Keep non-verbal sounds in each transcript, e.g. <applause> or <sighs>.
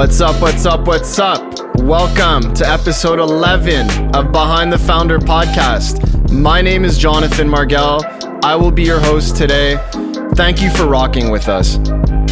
What's up? What's up? What's up? Welcome to episode 11 of Behind the Founder podcast. My name is Jonathan Margell. I will be your host today. Thank you for rocking with us.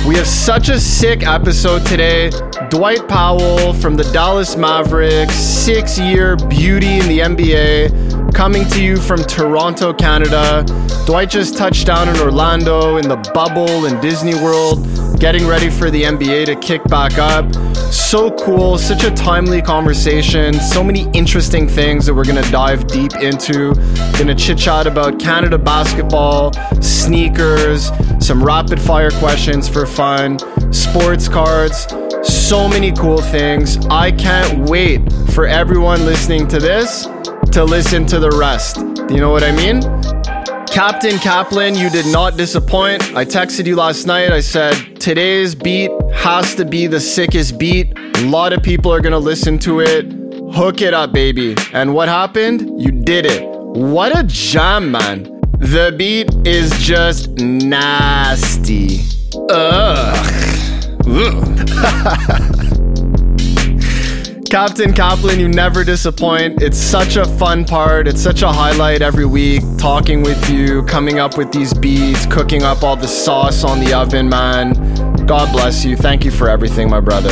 We have such a sick episode today. Dwight Powell from the Dallas Mavericks, six year beauty in the NBA, coming to you from Toronto, Canada. Dwight just touched down in Orlando in the bubble in Disney World getting ready for the NBA to kick back up. So cool, such a timely conversation, so many interesting things that we're gonna dive deep into. Gonna chit chat about Canada basketball, sneakers, some rapid fire questions for fun, sports cards, so many cool things. I can't wait for everyone listening to this to listen to the rest. You know what I mean? Captain Kaplan, you did not disappoint. I texted you last night. I said, today's beat has to be the sickest beat. A lot of people are to listen to it. Hook it up, baby. And what happened? You did it. What a jam, man. The beat is just nasty. Ugh. Ugh. <laughs> Captain Kaplan, you never disappoint. It's such a fun part. It's such a highlight every week. Talking with you, coming up with these beats, cooking up all the sauce on the oven, man. God bless you. Thank you for everything, my brother.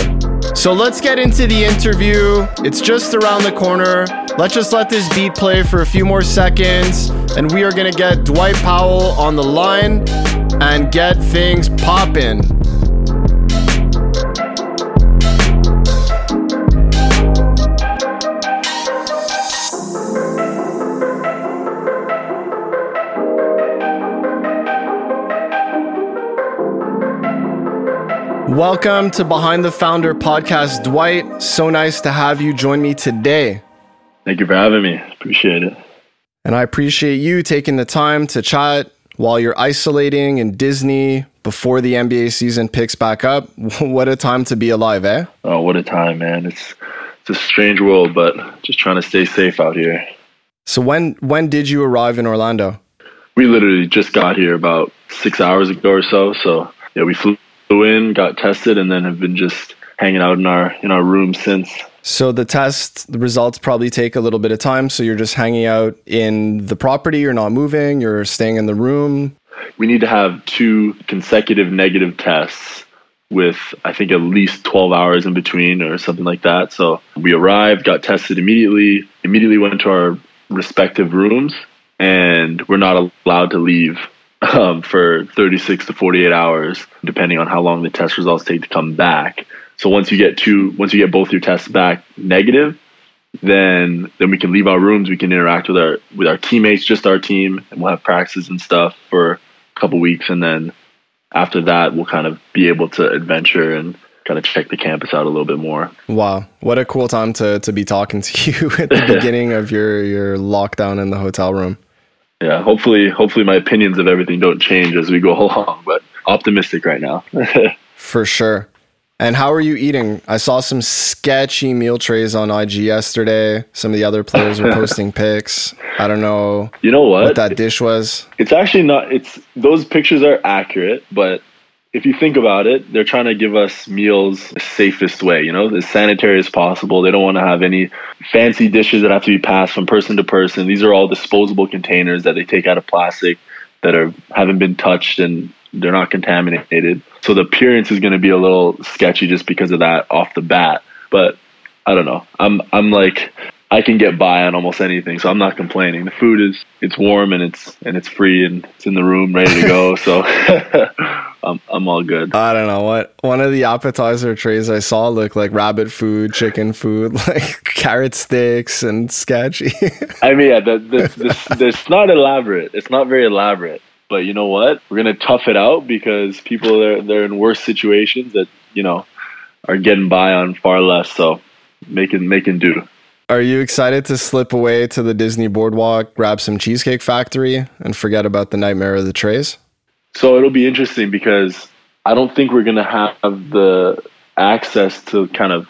So let's get into the interview. It's just around the corner. Let's just let this beat play for a few more seconds, and we are gonna get Dwight Powell on the line and get things poppin'. Welcome to Behind the Founder podcast, Dwight. So nice to have you join me today. Thank you for having me. Appreciate it. And I appreciate you taking the time to chat while you're isolating in Disney before the NBA season picks back up. <laughs> What a time to be alive, eh? Oh, what a time, man. It's it's a strange world, but just trying to stay safe out here. So when when did you arrive in Orlando? We literally just got here about 6 hours ago or so, so yeah, we flew flew in, got tested, and then have been just hanging out in our in our room since. So the test, the results probably take a little bit of time. So you're just hanging out in the property. You're not moving. You're staying in the room. We need to have two consecutive negative tests with I think at least 12 hours in between or something like that. So we arrived, got tested immediately, immediately went to our respective rooms, and we're not allowed to leave um, for 36 to 48 hours, depending on how long the test results take to come back. So once you get two, once you get both your tests back negative, then then we can leave our rooms. We can interact with our with our teammates, just our team, and we'll have practices and stuff for a couple weeks, and then after that, we'll kind of be able to adventure and kind of check the campus out a little bit more. Wow, what a cool time to to be talking to <laughs> you at the <laughs> beginning of your your lockdown in the hotel room yeah, hopefully, hopefully my opinions of everything don't change as we go <laughs> along, but optimistic right now. <laughs> For sure. And how are you eating? I saw some sketchy meal trays on IG yesterday. Some of the other players were <laughs> posting pics. I don't know. You know what? What that dish was? It's actually not. It's those pictures are accurate, but if you think about it, they're trying to give us meals the safest way, you know, as sanitary as possible. They don't want to have any fancy dishes that have to be passed from person to person. These are all disposable containers that they take out of plastic that are haven't been touched and they're not contaminated. So the appearance is going to be a little sketchy just because of that off the bat. But I don't know. I'm I'm like I can get by on almost anything, so I'm not complaining. The food is it's warm and it's and it's free and it's in the room ready to go. So <laughs> I'm I'm all good. I don't know what one of the appetizer trays I saw looked like rabbit food, chicken food, <laughs> like carrot sticks and sketchy. <laughs> I mean, yeah, the, it's not elaborate. It's not very elaborate. But you know what? We're gonna tough it out because people are they're in worse situations that you know are getting by on far less. So making making do. Are you excited to slip away to the Disney boardwalk, grab some Cheesecake Factory, and forget about the nightmare of the trays? So it'll be interesting because I don't think we're going to have the access to kind of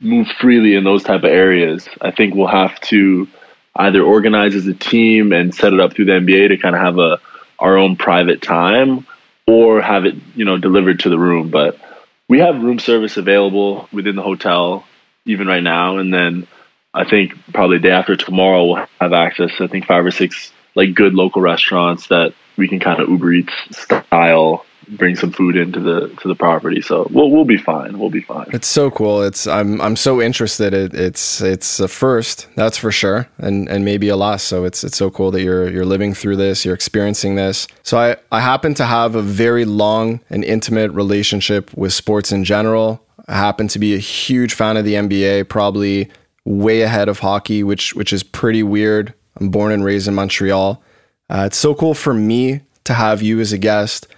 move freely in those type of areas. I think we'll have to either organize as a team and set it up through the NBA to kind of have a our own private time or have it, you know, delivered to the room. But we have room service available within the hotel, even right now. And then I think probably day after tomorrow we'll have access. To, I think five or six like good local restaurants that we can kind of Uber Eats style bring some food into the to the property. So we'll we'll be fine. We'll be fine. It's so cool. It's I'm I'm so interested. It, it's it's a first, that's for sure, and and maybe a last. So it's it's so cool that you're you're living through this. You're experiencing this. So I I happen to have a very long and intimate relationship with sports in general. I happen to be a huge fan of the NBA, probably way ahead of hockey, which which is pretty weird. I'm born and raised in Montreal. Uh, it's so cool for me to have you as a guest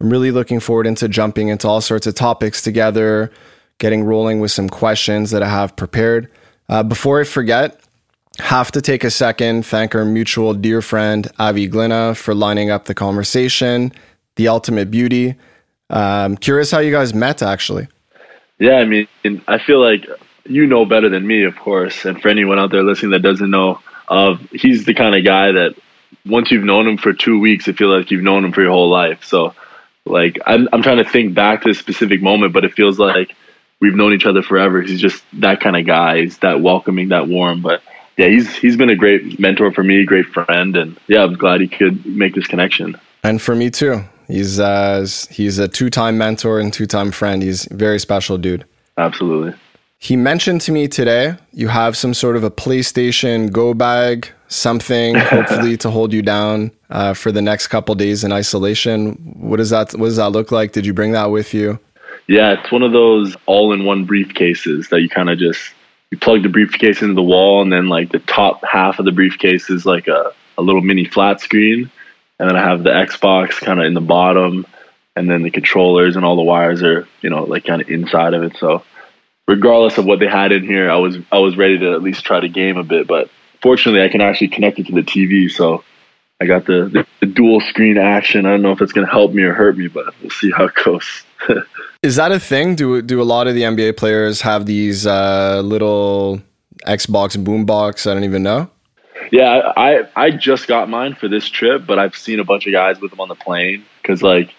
I'm really looking forward into jumping into all sorts of topics together, getting rolling with some questions that I have prepared. Uh, before I forget, have to take a second, thank our mutual dear friend Avi Glina for lining up the conversation, the ultimate beauty. Um, curious how you guys met, actually. Yeah, I mean, I feel like you know better than me, Avi course. And for anyone out there listening that doesn't know, of he's the kind of guy that once you've known him for two weeks, it feels like you've known him for your whole life. So like I'm I'm trying to think back to a specific moment, but it feels like we've known each other forever. He's just that kind of guy. He's that welcoming, that warm. But yeah, he's he's been a great mentor for me, great friend, and yeah, I'm glad he could make this connection. And for me too. He's uh, he's a two-time mentor and two-time friend. He's a very special dude. Absolutely. He mentioned to me today you have some sort of a PlayStation Go bag, something <laughs> hopefully to hold you down uh, for the next couple days in isolation. What does that What does that look like? Did you bring that with you? Yeah, it's one of those all-in-one briefcases that you kind of just you plug the briefcase into the wall, and then like the top half of the briefcase is like a, a little mini flat screen, and then I have the Xbox kind of in the bottom, and then the controllers and all the wires are you know like kind of inside of it. So regardless of what they had in here, I was I was ready to at least try to game a bit. But fortunately, I can actually connect it to the TV, so I got the, the, the dual screen action. I don't know if it's going to help me or hurt me, but we'll see how it goes. <laughs> Is that a thing? Do do a lot of the NBA players have these uh, little Xbox boombox? I don't even know. Yeah, I I just got mine for this trip, but I've seen a bunch of guys with them on the plane because like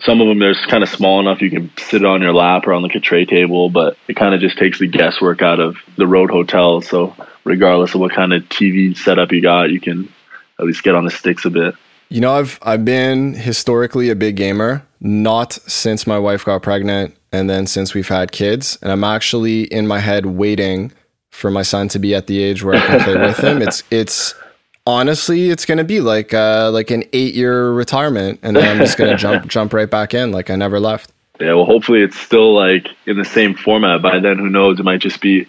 some of them they're kind of small enough you can sit on your lap or on like a tray table, but it kind of just takes the guesswork out of the road hotel. So regardless of what kind of TV setup you got, you can at least get on the sticks a bit. You know, I've I've been historically a big gamer, not since my wife got pregnant and then since we've had kids, and I'm actually in my head waiting for my son to be at the age where I can play with him. <laughs> It's it's honestly, it's going to be like uh, like an eight year retirement, and then I'm just going <laughs> to jump jump right back in, like I never left. Yeah, well, hopefully it's still like in the same format. By then, who knows? It might just be,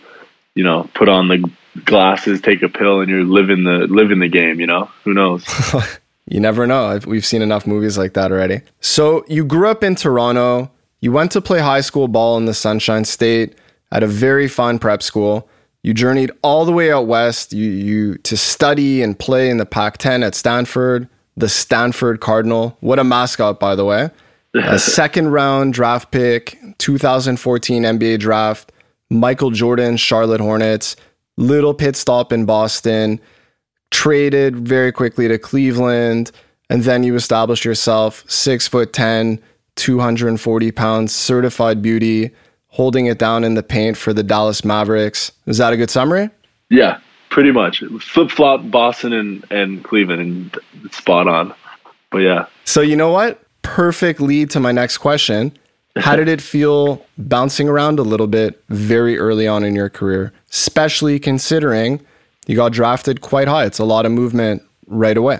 you know, put on the glasses, take a pill, and you're living the living the game. You know, who knows? <laughs> you never know. We've seen enough movies like that already. So you grew up in Toronto. You went to play high school ball in the Sunshine State at a very fine prep school. You journeyed all the way out west. You, you to study and play in the Pac-10 at Stanford, the Stanford Cardinal. What a mascot, by the way. a <laughs> second round draft pick, 2014 NBA draft, Michael Jordan, Charlotte Hornets, little pit stop in Boston, traded very quickly to Cleveland, and then you established yourself six foot 10, 240 pounds, certified beauty holding it down in the paint for the Dallas Mavericks. Is that a good summary? Yeah, pretty much. Flip flop Boston and, and Cleveland, and spot on. But yeah. So, you know what? Perfect lead to my next question. How did it feel bouncing around a little bit very early on in your career, especially considering you got drafted quite high? It's a lot of movement right away.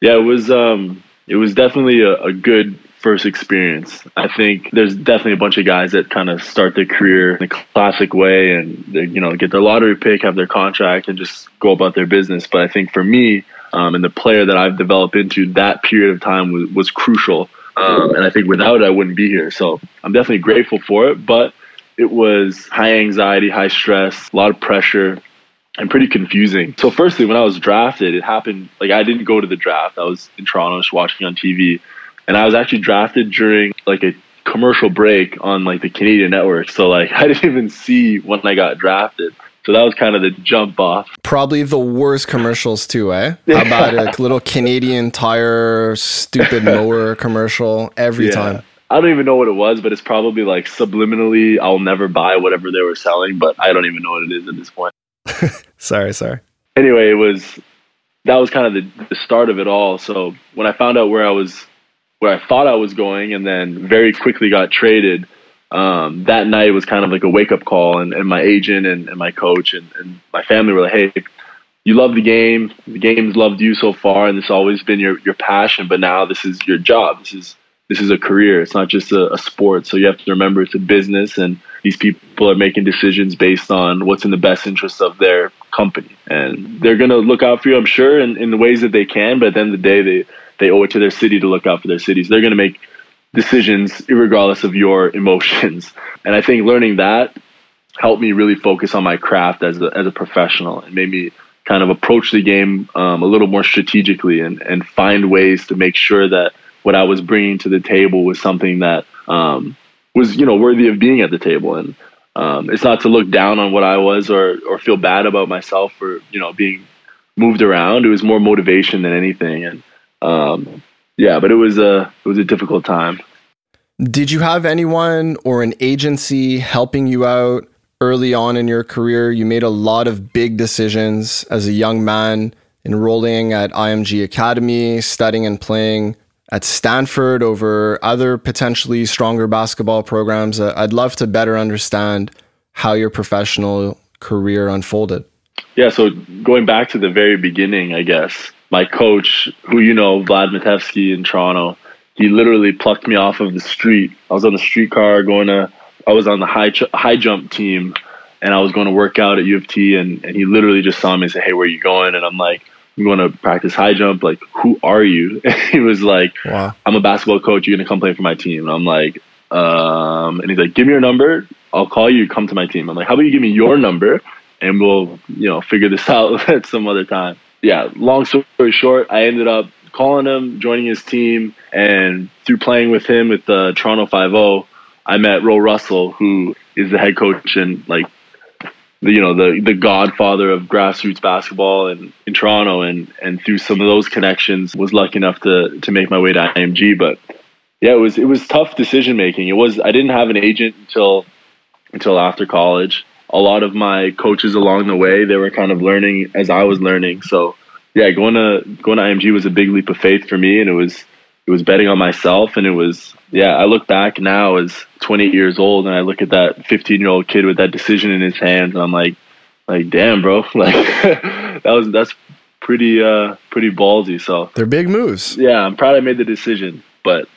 Yeah, it was um it was definitely a, a good first experience. I think there's definitely a bunch of guys that kind of start their career in a classic way and they, you know get their lottery pick, have their contract, and just go about their business. But I think for me um, and the player that I've developed into, that period of time was, was crucial. Um, and I think without it, I wouldn't be here. So I'm definitely grateful for it. But it was high anxiety, high stress, a lot of pressure, and pretty confusing. So, firstly, when I was drafted, it happened like I didn't go to the draft. I was in Toronto, just watching on TV and I was actually drafted during like a commercial break on like the Canadian network. So like <laughs> I didn't even see when I got drafted. So that was kind of the jump off. Probably the worst commercials too, eh? <laughs> How about a little Canadian tire stupid <laughs> mower commercial every yeah. time? I don't even know what it was, but it's probably like subliminally, I'll never buy whatever they were selling, but I don't even know what it is at this point. sorry, sorry. Anyway, it was that was kind of the, the start of it all. So when I found out where I was, where I thought I was going, and then very quickly got traded, um, that night was kind of like a wake up call. And, and my agent and, and my coach and, and my family were like, hey, you love the game. The game's loved you so far, and it's always been your, your passion. But now this is your job. This is this is a career. It's not just a, a, sport. So you have to remember it's a business, and these people are making decisions based on what's in the best interest of their company. And they're going to look out for you, I'm sure, in, in the ways that they can. But at the end of the day, they, they owe it to their city to look out for their cities. They're going to make decisions regardless of your <laughs> emotions. And I think learning that helped me really focus on my craft as a, as a professional and made me kind of approach the game um, a little more strategically and, and find ways to make sure that what I was bringing to the table was something that um, was you know worthy of being at the table. And um, it's not to look down on what I was or or feel bad about myself for you know being moved around. It was more motivation than anything. And um, yeah, but it was a it was a difficult time. Did you have anyone or an agency helping you out early on in your career? You made a lot of big decisions as a young man, enrolling at IMG Academy, studying and playing at Stanford over other potentially stronger basketball programs. Uh, I'd love to better understand how your professional career unfolded. Yeah, so going back to the very beginning, I guess, my coach, who you know, Vlad Matevsky in Toronto, he literally plucked me off of the street. I was on the streetcar going to, I was on the high ch- high jump team, and I was going to work out at U of T, and, and he literally just saw me and said, "Hey, where are you going?" And I'm like, "I'm going to practice high jump? Like, who are you? <laughs> he was like, wow. I'm a basketball coach. You're going to come play for my team. And I'm like, um, and he's like, give me your number. I'll call you. Come to my team. I'm like, how about you give me your number and we'll, you know, figure this <laughs> out at some other time. Yeah. Long story short, I ended up calling him, joining his team, and through playing with him with the Toronto Five-O, oh, I met Ro Russell, who is the head coach and like you know the the godfather of grassroots basketball in, in Toronto. And and through some of those connections was lucky enough to to make my way to IMG but yeah it was it was tough decision making it was I didn't have an agent until until after college a lot of my coaches along the way they were kind of learning as I was learning. So yeah going to going to IMG was a big leap of faith for me and it was it was betting on myself and it was yeah i look back now as 28 years old and i look at that 15 year old kid with that decision in his hands and i'm like like damn bro. <laughs> Like that was that's pretty uh pretty ballsy so. They're big moves. Yeah i'm proud i made the decision but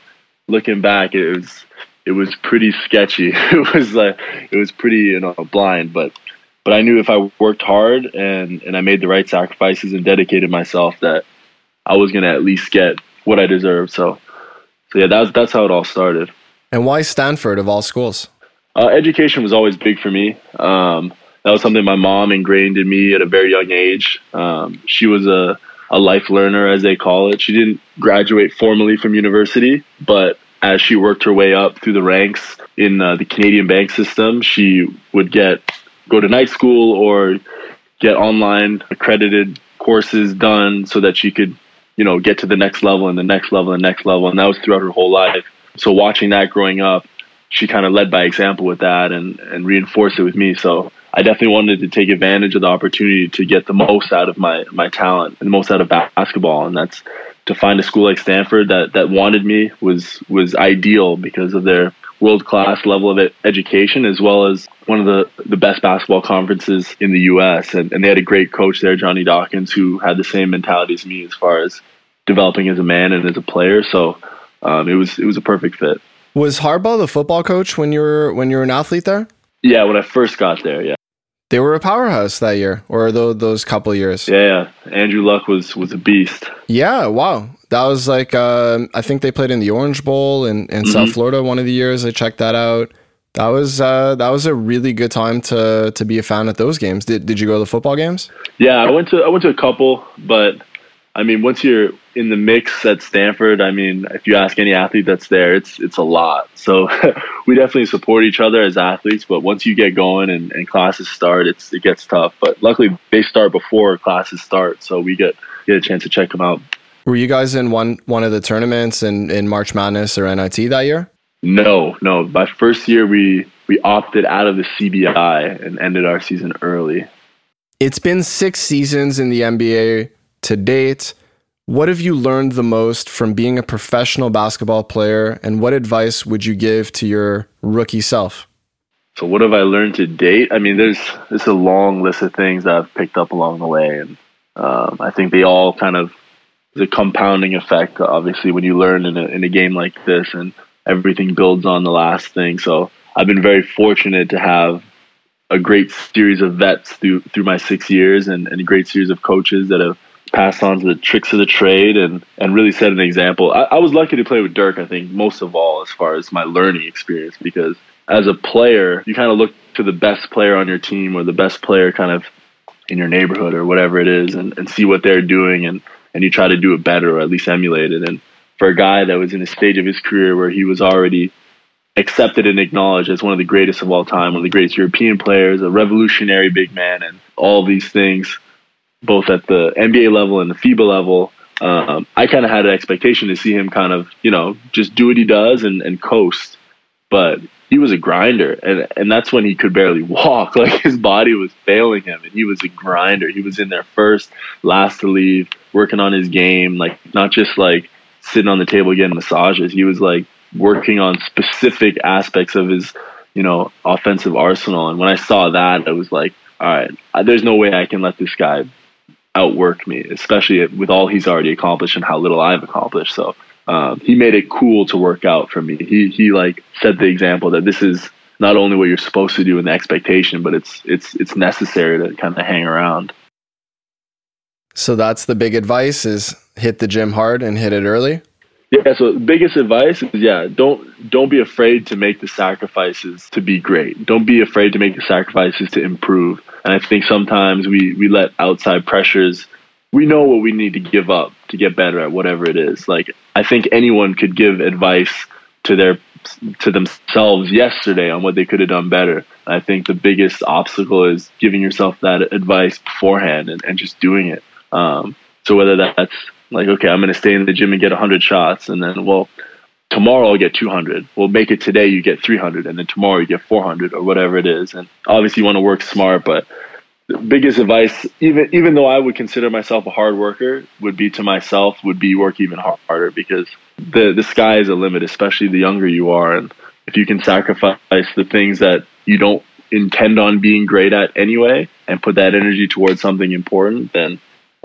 looking back it was it was pretty sketchy <laughs> it was like it was pretty you know blind but but i knew if i worked hard and and i made the right sacrifices and dedicated myself that i was going to at least get what I deserved. So, so yeah, that's that's how it all started. And why Stanford of all schools? Uh, education was always big for me. Um, that was something my mom ingrained in me at a very young age. Um, she was a a life learner, as they call it. She didn't graduate formally from university, but as she worked her way up through the ranks in uh, the Canadian bank system, she would get go to night school or get online accredited courses done so that she could you know, get to the next level and the next level and the next level. And that was throughout her whole life. So watching that growing up, she kind of led by example with that and, and reinforced it with me. So I definitely wanted to take advantage of the opportunity to get the most out of my, my talent and the most out of basketball. And that's to find a school like Stanford that, that wanted me was, was ideal because of their world class level of education, as well as one of the, the best basketball conferences in the U.S. And, and they had a great coach there, Johnny Dawkins, who had the same mentality as me as far as developing as a man and as a player. So um, it was it was a perfect fit. Was Harbaugh the football coach when you were when you were an athlete there? Yeah, when I first got there, yeah. They were a powerhouse that year, or those, those couple years. Yeah, yeah, Andrew Luck was was a beast. Yeah, wow, that was like uh, I think they played in the Orange Bowl in, in mm-hmm. South Florida one of the years. I checked that out. That was uh, that was a really good time to to be a fan at those games. Did did you go to the football games? Yeah, I went to I went to a couple, but I mean, once you're in the mix at Stanford, I mean, if you ask any athlete that's there, it's it's a lot. So <laughs> we definitely support each other as athletes. But once you get going and, and classes start, it's it gets tough. But luckily, they start before classes start, so we get get a chance to check them out. Were you guys in one one of the tournaments in, in March Madness or NIT that year? No, no. My first year, we we opted out of the CBI and ended our season early. It's been six seasons in the NBA to date. What have you learned the most from being a professional basketball player, and what advice would you give to your rookie self? So, what have I learned to date? I mean, there's there's a long list of things that I've picked up along the way, and um, I think they all kind of the compounding effect. Obviously, when you learn in a in a game like this, and everything builds on the last thing. So, I've been very fortunate to have a great series of vets through through my six years, and, and a great series of coaches that have passed on to the tricks of the trade and and really set an example. I, I was lucky to play with Dirk. I think most of all, as far as my learning experience, because as a player, you kind of look to the best player on your team or the best player kind of in your neighborhood or whatever it is, and, and see what they're doing and and you try to do it better or at least emulate it. And for a guy that was in a stage of his career where he was already accepted and acknowledged as one of the greatest of all time, one of the greatest European players, a revolutionary big man, and all these things both at the NBA level and the FIBA level. Um, I kind of had an expectation to see him kind of, you know, just do what he does and, and coast. But he was a grinder, and and that's when he could barely <laughs> walk. Like his body was failing him, and he was a grinder. He was in there first, last to leave, working on his game, like not just like sitting on the table getting massages. He was like working on specific aspects of his, you know, offensive arsenal. And when I saw that, I was like, all right, there's no way I can let this guy outwork me, especially with all he's already accomplished and how little I've accomplished. So um, he made it cool to work out for me. He he like set the example that this is not only what you're supposed to do in the expectation, but it's it's it's necessary to kind of hang around. So that's the big advice: is hit the gym hard and hit it early. Yeah. So biggest advice is yeah, don't don't be afraid to make the sacrifices to be great. Don't be afraid to make the sacrifices to improve. And I think sometimes we, we let outside pressures, we know what we need to give up to get better at whatever it is. Like, I think anyone could give advice to their to themselves yesterday on what they could have done better. I think the biggest obstacle is giving yourself that advice beforehand and, and just doing it. Um, so whether that's like, okay, I'm going to stay in the gym and get 100 shots, and then, well, tomorrow I'll get 200. we'll make it today, you get 300, and then tomorrow you get 400 or whatever it is. And obviously, you want to work smart, but the biggest advice, even even though I would consider myself a hard worker, would be to myself would be work even harder because the the sky is a limit, especially the younger you are, and if you can sacrifice the things that you don't intend on being great at anyway, and put that energy towards something important, then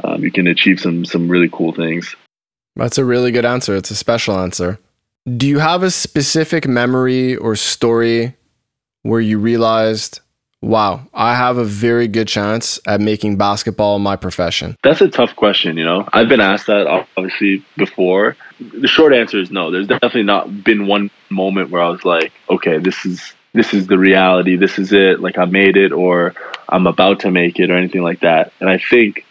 um, you can achieve some some really cool things. That's a really good answer. It's a special answer. Do you have a specific memory or story where you realized, wow, I have a very good chance at making basketball my profession? That's a tough question, you know. I've been asked that obviously before. The short answer is no. There's definitely not been one moment where I was like, okay, this is this is the reality. This is it. Like I made it or I'm about to make it or anything like that. And I think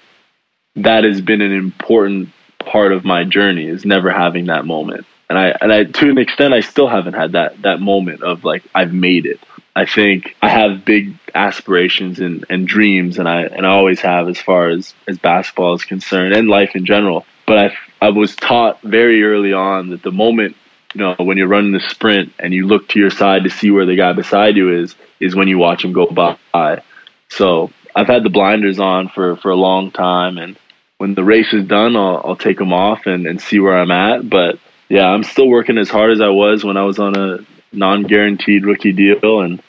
that has been an important part of my journey is never having that moment and I and I to an extent I still haven't had that that moment of like I've made it. I think I have big aspirations and, and dreams and I and I always have as far as, as basketball is concerned and life in general. But I I was taught very early on that the moment you know when you're running the sprint and you look to your side to see where the guy beside you is is when you watch him go by. So I've had the blinders on for, for a long time and when the race is done I'll, I'll take them off and, and see where I'm at. But yeah, I'm still working as hard as I was when I was on a non-guaranteed rookie deal, and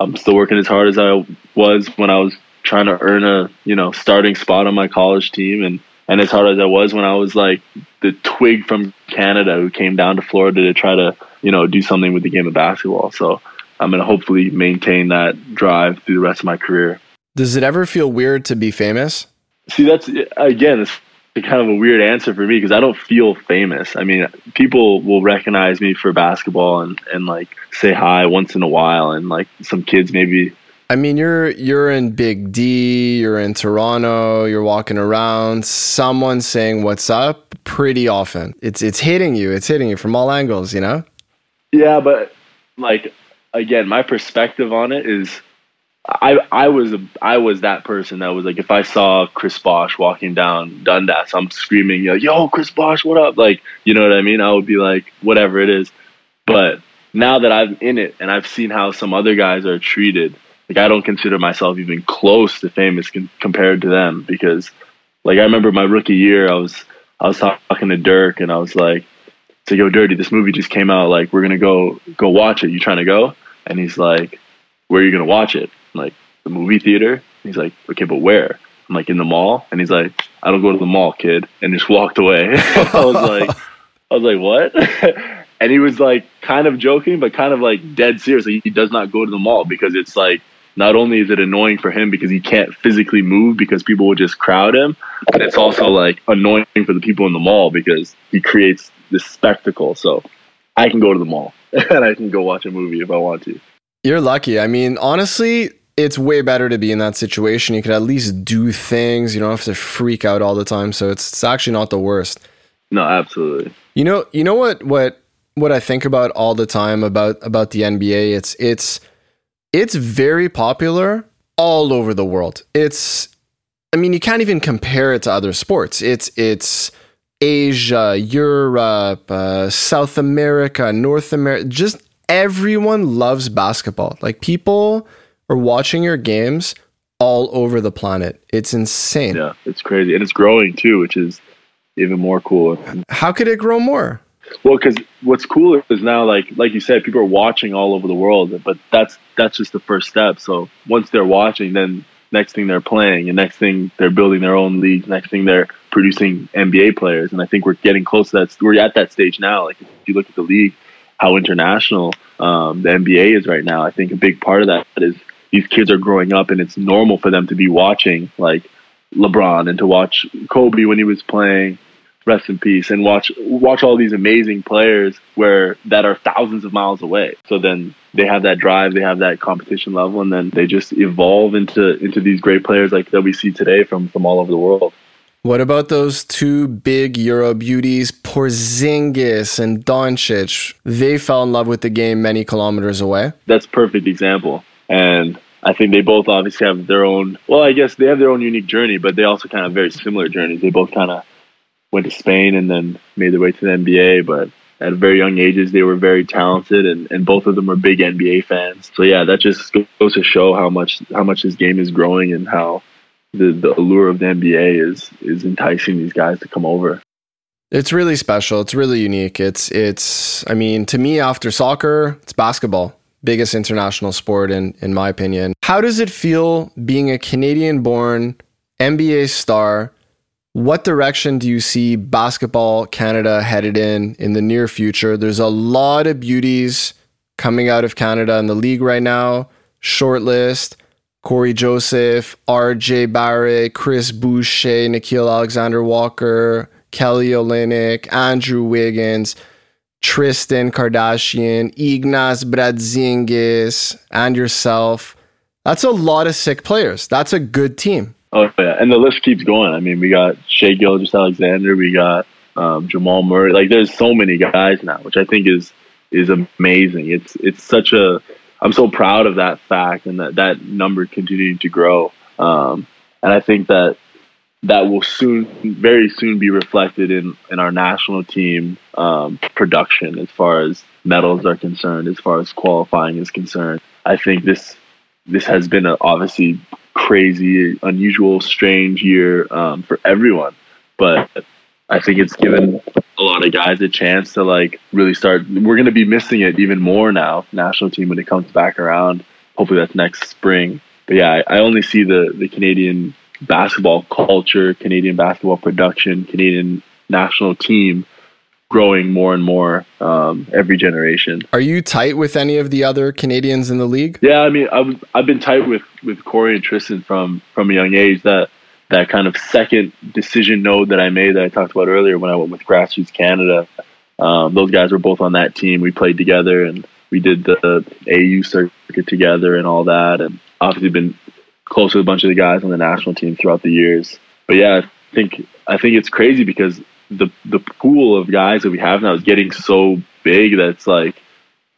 I'm still working as hard as I was when I was trying to earn a you know starting spot on my college team, and and as hard as I was when I was like the twig from Canada who came down to Florida to try to you know do something with the game of basketball. So I'm gonna hopefully maintain that drive through the rest of my career. Does it ever feel weird to be famous? See, that's again, it's kind of a weird answer for me because I don't feel famous. I mean, people will recognize me for basketball and, and like say hi once in a while, and like some kids maybe. I mean, you're you're in Big D, you're in Toronto, you're walking around. Someone saying "What's up?" pretty often. It's it's hitting you. It's hitting you from all angles. You know. Yeah, but like again, my perspective on it is I I was I was that person that was like if I saw Chris Bosh walking down Dundas, I'm screaming, yo, Chris Bosh, what up? Like, you know what I mean? I would be like, whatever it is. But now that I'm in it and I've seen how some other guys are treated, like I don't consider myself even close to famous con- compared to them because, like I remember my rookie year, I was I was talking to Dirk and I was like, "So yo, Dirty, this movie just came out. Like we're gonna go go watch it. You trying to go?" And he's like, "Where are you gonna watch it?" I'm like the movie theater. He's like, "Okay, but where?" I'm like in the mall, and he's like, "I don't go to the mall, kid," and just walked away. <laughs> I was like, I was like, "What?" <laughs> and he was like kind of joking, but kind of like dead serious. Like, he does not go to the mall because it's like not only is it annoying for him because he can't physically move because people will just crowd him, but it's also like annoying for the people in the mall because he creates this spectacle. So I can go to the mall <laughs> and I can go watch a movie if I want to. You're lucky. I mean, honestly, it's way better to be in that situation. You could at least do things. You don't have to freak out all the time. So it's, it's actually not the worst. No, absolutely. You know, you know what what what I think about all the time about about the NBA. It's it's it's very popular all over the world. It's I mean, you can't even compare it to other sports. It's it's Asia, Europe, uh, South America, North America. Just everyone loves basketball. Like people are watching your games all over the planet. It's insane. Yeah, it's crazy, and it's growing too, which is even more cool. How could it grow more? Well, because what's cool is now, like like you said, people are watching all over the world, but that's that's just the first step. So once they're watching, then next thing they're playing, and next thing they're building their own leagues. Next thing they're producing NBA players, and I think we're getting close to that. We're at that stage now. Like if you look at the league, how international um, the NBA is right now. I think a big part of that is these kids are growing up, and it's normal for them to be watching like LeBron and to watch Kobe when he was playing rest in peace and watch watch all these amazing players where that are thousands of miles away so then they have that drive they have that competition level and then they just evolve into into these great players like that we see today from from all over the world what about those two big Euro beauties, Porzingis and Doncic? They fell in love with the game many kilometers away. That's perfect example. And I think they both obviously have their own, well, I guess they have their own unique journey, but they also kind of have very similar journeys. They both kind of went to Spain and then made their way to the NBA. But at very young ages, they were very talented, and, and both of them were big NBA fans. So yeah, that just goes to show how much how much this game is growing and how the, the allure of the NBA is is enticing these guys to come over. It's really special. It's really unique. It's it's I mean, to me after soccer, it's basketball. Biggest international sport in in my opinion. How does it feel being a Canadian born NBA star what direction do you see basketball Canada headed in in the near future? There's a lot of beauties coming out of Canada in the league right now. Shortlist, Cory Joseph, RJ Barrett, Chris Boucher, Nickeil Alexander Walker, Kelly Olynyk, Andrew Wiggins, Tristan Kardashian, Ignas Brazdeikis, and yourself. That's a lot of sick players. That's a good team. Oh yeah, and the list keeps going. I mean, we got Shai Gilgeous-Alexander, we got um, Jamal Murray. Like, there's so many guys now, which I think is is amazing. It's it's such a. I'm so proud of that fact and that that number continuing to grow. Um, and I think that that will soon, very soon, be reflected in in our national team um, production as far as medals are concerned, as far as qualifying is concerned. I think this this has been a, obviously crazy, unusual, strange year um, for everyone. But I think it's given a lot of guys a chance to like really start. We're going to be missing it even more now, national team when it comes back around. Hopefully that's next spring. But yeah, I, I only see the the Canadian basketball culture, Canadian basketball production, Canadian national team growing more and more um, every generation. Are you tight with any of the other Canadians in the league? Yeah, I mean, I've I've been tight with with Cory and Tristan from from a young age. That that kind of second decision node that I made that I talked about earlier when I went with Grassroots Canada. Um, those guys were both on that team. We played together and we did the AU circuit together and all that. And obviously been close with a bunch of the guys on the national team throughout the years. But yeah, I think I think it's crazy because the the pool of guys that we have now is getting so big that it's like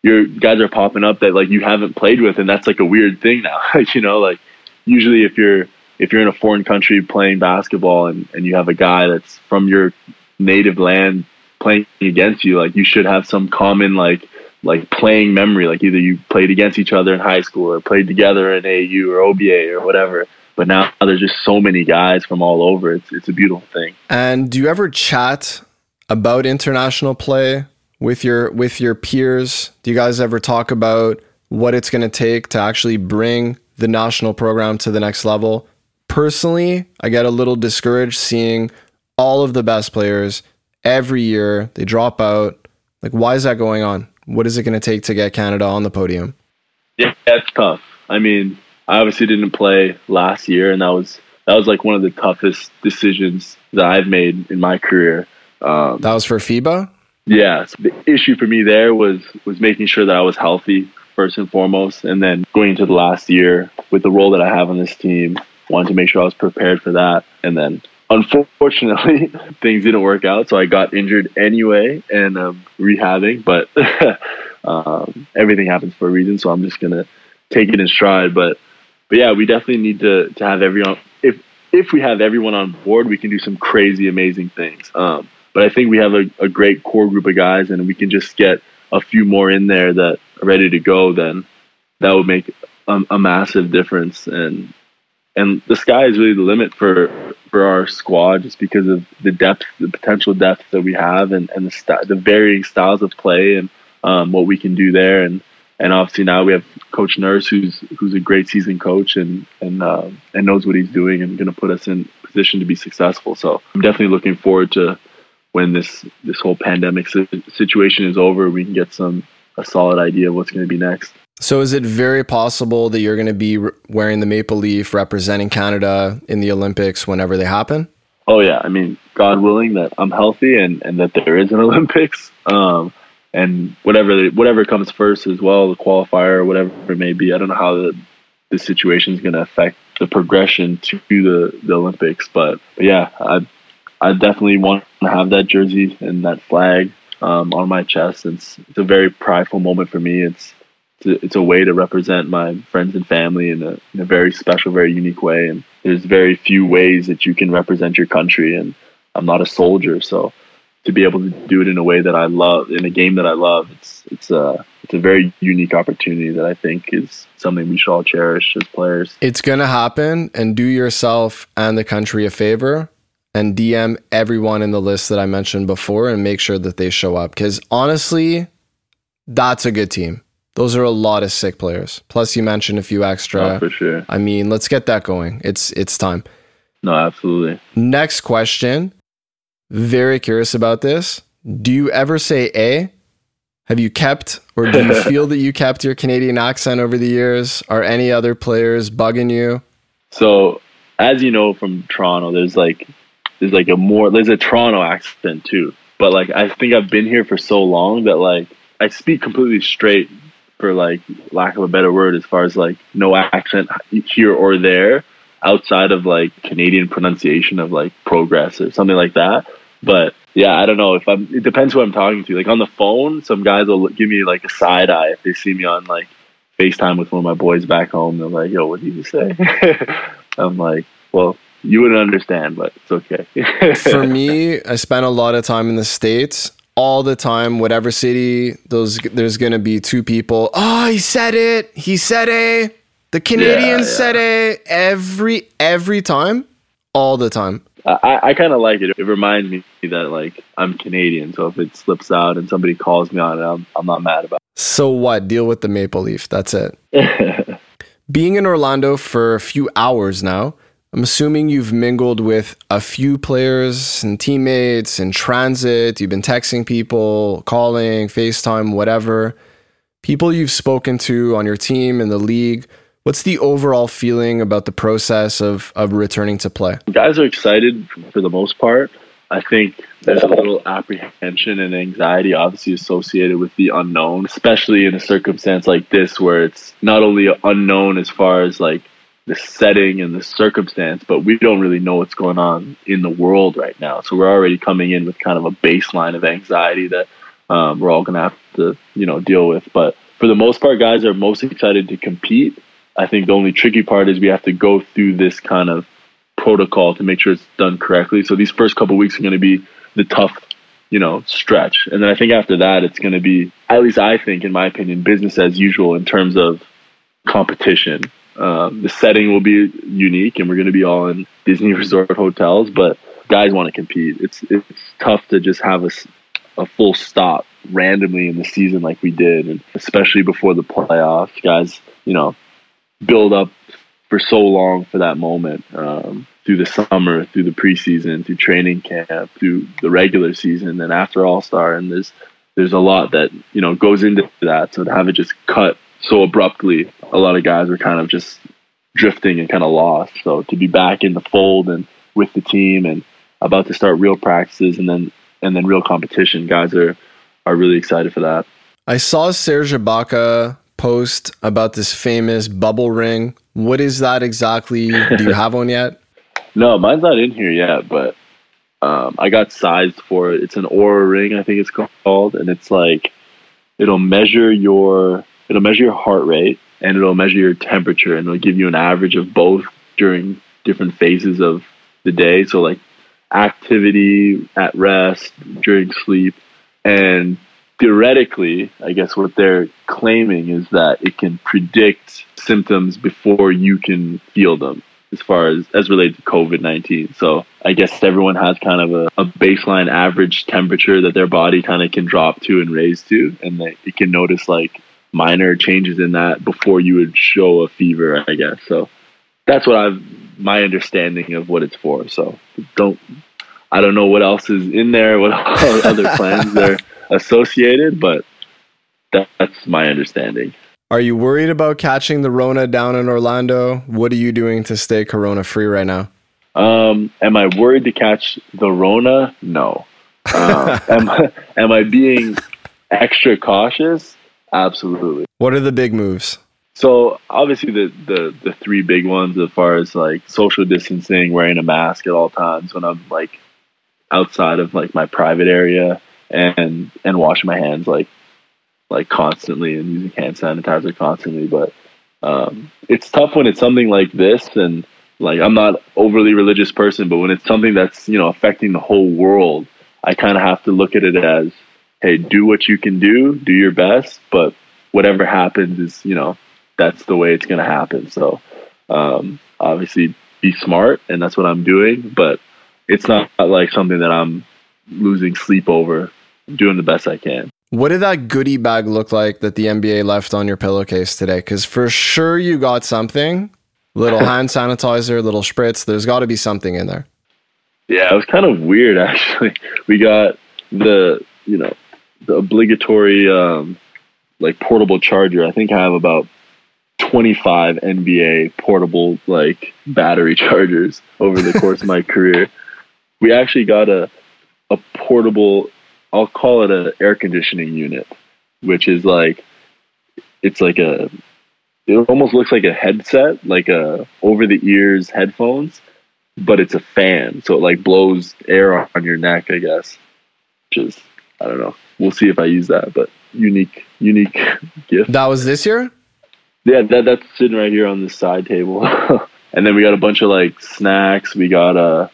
your guys are popping up that like you haven't played with, and that's like a weird thing now. <laughs> you know, like usually if you're if you're in a foreign country playing basketball and, and you have a guy that's from your native land playing against you, like you should have some common like like playing memory. Like either you played against each other in high school or played together in AU or OBA or whatever. But now there's just so many guys from all over. It's it's a beautiful thing. And do you ever chat about international play with your with your peers? Do you guys ever talk about what it's going to take to actually bring the national program to the next level? Personally, I get a little discouraged seeing all of the best players every year they drop out. Like why is that going on? What is it going to take to get Canada on the podium? Yeah, it's tough. I mean, I obviously didn't play last year and that was that was like one of the toughest decisions that I've made in my career. Um, that was for FIBA. Yeah, so the issue for me there was was making sure that I was healthy first and foremost, and then going into the last year with the role that I have on this team, wanted to make sure I was prepared for that, and then unfortunately <laughs> things didn't work out, so I got injured anyway and um, rehabbing, but <laughs> um, everything happens for a reason, so I'm just gonna take it in stride, but. But yeah, we definitely need to, to have everyone. If if we have everyone on board, we can do some crazy, amazing things. Um, but I think we have a, a great core group of guys, and we can just get a few more in there that are ready to go. Then that would make a, a massive difference. And and the sky is really the limit for for our squad, just because of the depth, the potential depth that we have, and and the st- the varying styles of play and um, what we can do there. And and obviously now we have Coach Nurse, who's who's a great season coach and and uh, and knows what he's doing and going to put us in position to be successful. So I'm definitely looking forward to when this this whole pandemic situation is over, we can get some a solid idea of what's going to be next. So, is it very possible that you're going to be wearing the maple leaf, representing Canada in the Olympics whenever they happen? Oh yeah, I mean, God willing that I'm healthy and and that there is an <laughs> Olympics, um, and whatever whatever comes first as well, the qualifier, whatever it may be. I don't know how the the situation is going to affect the progression to the the Olympics, but, but yeah, I I definitely want to have that jersey and that flag um, on my chest. It's it's a very prideful moment for me. It's it's a, it's a way to represent my friends and family in a in a very special, very unique way. And there's very few ways that you can represent your country. And I'm not a soldier, so to be able to do it in a way that I love, in a game that I love, it's it's a it's a very unique opportunity that I think is something we should all cherish as players. It's gonna happen, and do yourself and the country a favor and DM everyone in the list that I mentioned before and make sure that they show up. Because honestly, that's a good team. Those are a lot of sick players. Plus, you mentioned a few extra. Oh, for sure. I mean, let's get that going. It's it's time. No, absolutely. Next question. Very curious about this. Do you ever say A? Have you kept or do you <laughs> feel that you kept your Canadian accent over the years? Are any other players bugging you? So, as you know from Toronto, there's like there's like a more there's a Toronto accent too. But like I think I've been here for so long that like I speak completely straight for like lack of a better word as far as like no accent here or there outside of like Canadian pronunciation of like progress or something like that. But yeah, I don't know if I'm. It depends who I'm talking to. Like on the phone, some guys will give me like a side eye if they see me on like FaceTime with one of my boys back home. They're like, "Yo, what did you say?" <laughs> I'm like, "Well, you wouldn't understand, but it's okay. For me, I spent a lot of time in the States. All the time, whatever city, those there's gonna be two people. Oh, he said it. He said it. The Canadian yeah, yeah. said it every every time, all the time. I, I kind of like it. It reminds me that like I'm Canadian, so if it slips out and somebody calls me on it, I'm, I'm not mad about. it. So what? Deal with the maple leaf. That's it. <laughs> Being in Orlando for a few hours now, I'm assuming you've mingled with a few players and teammates in transit. You've been texting people, calling, FaceTime, whatever. People you've spoken to on your team in the league. What's the overall feeling about the process of, of returning to play? Guys are excited for the most part. I think there's a little apprehension and anxiety obviously associated with the unknown, especially in a circumstance like this where it's not only unknown as far as like the setting and the circumstance, but we don't really know what's going on in the world right now. So we're already coming in with kind of a baseline of anxiety that um, we're all going to have to, you know, deal with. But for the most part, guys are most excited to compete. I think the only tricky part is we have to go through this kind of protocol to make sure it's done correctly. So these first couple weeks are going to be the tough you know, stretch. And then I think after that, it's going to be, at least I think, in my opinion, business as usual in terms of competition. Um, the setting will be unique, and we're going to be all in Disney <laughs> resort hotels, but guys want to compete. It's it's tough to just have a, a full stop randomly in the season like we did, and especially before the playoffs, guys, you know, build up for so long for that moment um, through the summer, through the preseason, through training camp, through the regular season, and after All Star. And there's there's a lot that you know goes into that. So to have it just cut so abruptly, a lot of guys were kind of just drifting and kind of lost. So to be back in the fold and with the team and about to start real practices and then and then real competition, guys are are really excited for that. I saw Serge Ibaka post about this famous bubble ring. What is that exactly? Do you <laughs> have one yet? No, mine's not in here yet, but um, I got sized for it. It's an Oura ring, I think it's called, and it's like it'll measure your it'll measure your heart rate and it'll measure your temperature and it'll give you an average of both during different phases of the day. So like activity at rest, during sleep, and theoretically, I guess what they're claiming is that it can predict symptoms before you can feel them as far as as related to COVID nineteen. So I guess everyone has kind of a, a baseline average temperature that their body kind of can drop to and raise to, and they, it can notice like minor changes in that before you would show a fever. I guess so. That's what I've my understanding of what it's for. So don't I don't know what else is in there, what <laughs> other plans are associated, but that, that's my understanding. Are you worried about catching the Rona down in Orlando? What are you doing to stay Corona free right now? Um, am I worried to catch the Rona? No. Uh, <laughs> am, am I being extra cautious? Absolutely. What are the big moves? So obviously the, the the three big ones as far as like social distancing, wearing a mask at all times when I'm like outside of like my private area and and washing my hands like like constantly and using hand sanitizer constantly. But um, it's tough when it's something like this, and like I'm not overly religious person, but when it's something that's you know affecting the whole world, I kind of have to look at it as, hey, do what you can do, do your best, but whatever happens is you know that's the way it's going to happen. So um, obviously be smart, and that's what I'm doing, but it's not like something that I'm losing sleep over. I'm doing the best I can. What did that goodie bag look like that the NBA left on your pillowcase today? Because for sure you got something. Little <laughs> hand sanitizer, little spritz. There's got to be something in there. Yeah, it was kind of weird <laughs> actually. We got the you know the obligatory um, like portable charger. I think I have about 25 NBA portable like battery <laughs> chargers over the course of my career. We actually got a a portable I'll call it an air conditioning unit, which is like it's like a it almost looks like a headset, like a over the ears headphones, but it's a fan, so it like blows air on your neck, I guess. Is I don't know. We'll see if I use that, but unique unique <laughs> gift. That was this year? Yeah, that that's sitting right here on this side table. <laughs> and then we got a bunch of like snacks. We got a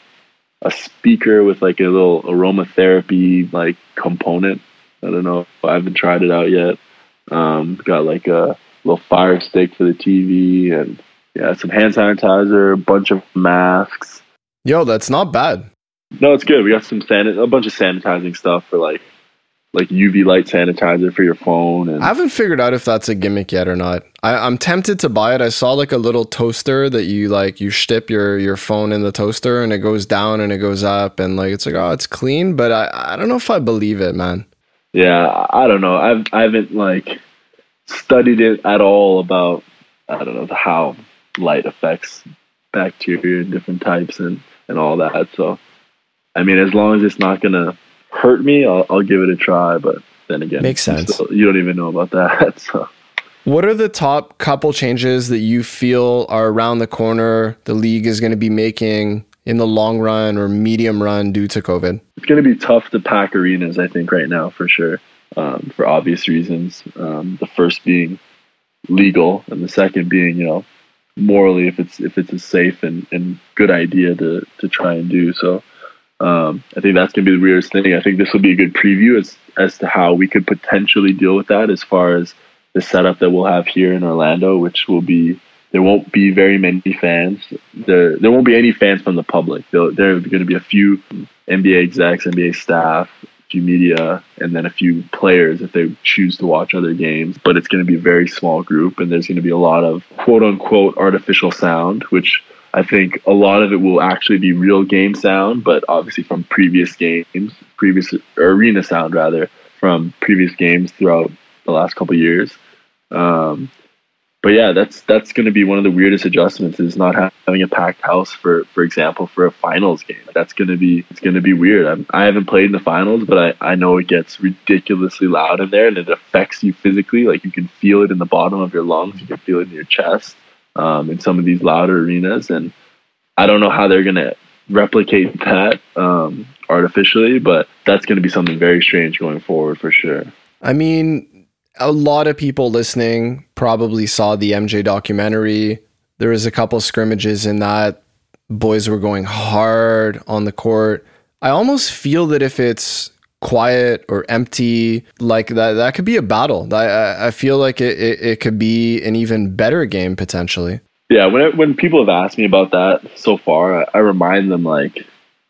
a speaker with like a little aromatherapy like component. I don't know. I haven't tried it out yet. Um, got like a little fire stick for the TV and yeah, some hand sanitizer, a bunch of masks. Yo, that's not bad. No, it's good. We got some san- a bunch of sanitizing stuff for like like UV light sanitizer for your phone. And I haven't figured out if that's a gimmick yet or not. I, am tempted to buy it. I saw like a little toaster that you like you stip your your phone in the toaster and it goes down and it goes up and like it's like oh it's clean, but I I don't know if I believe it, man. Yeah, I don't know. I've I haven't like studied it at all about I don't know how light affects bacteria and different types and and all that. So I mean, as long as it's not gonna hurt me, I'll, I'll give it a try. But then again, makes sense. Still, you don't even know about that. <laughs> So. What are the top couple changes that you feel are around the corner the league is going to be making in the long run or medium run due to COVID? It's going to be tough to pack arenas, I think, right now for sure, um, for obvious reasons. Um, the first being legal, and the second being, you know, morally, if it's if it's a safe and, and good idea to to try and do so. Um, I think that's going to be the weirdest thing. I think this will be a good preview as as to how we could potentially deal with that as far as the setup that we'll have here in Orlando, which will be there won't be very many fans. There there won't be any fans from the public. There, there are going to be a few NBA execs, NBA staff, a few media, and then a few players if they choose to watch other games. But it's going to be a very small group, and there's going to be a lot of quote unquote artificial sound, which I think a lot of it will actually be real game sound, but obviously from previous games, previous arena sound rather from previous games throughout the last couple years. Um, but yeah, that's that's going to be one of the weirdest adjustments is not having a packed house for for example for a finals game. That's going to be it's going to be weird. I'm, I have not played in the finals, but I I know it gets ridiculously loud in there and it affects you physically. Like you can feel it in the bottom of your lungs, you can feel it in your chest um, in some of these louder arenas, and I don't know how they're going to replicate that um, artificially, but that's going to be something very strange going forward for sure. I mean, a lot of people listening probably saw the MJ documentary. There was a couple scrimmages in that. Boys were going hard on the court. I almost feel that if it's quiet or empty, like that, that could be a battle. I, I feel like it, it, it could be an even better game potentially. Yeah, when it, when people have asked me about that so far, I, I remind them like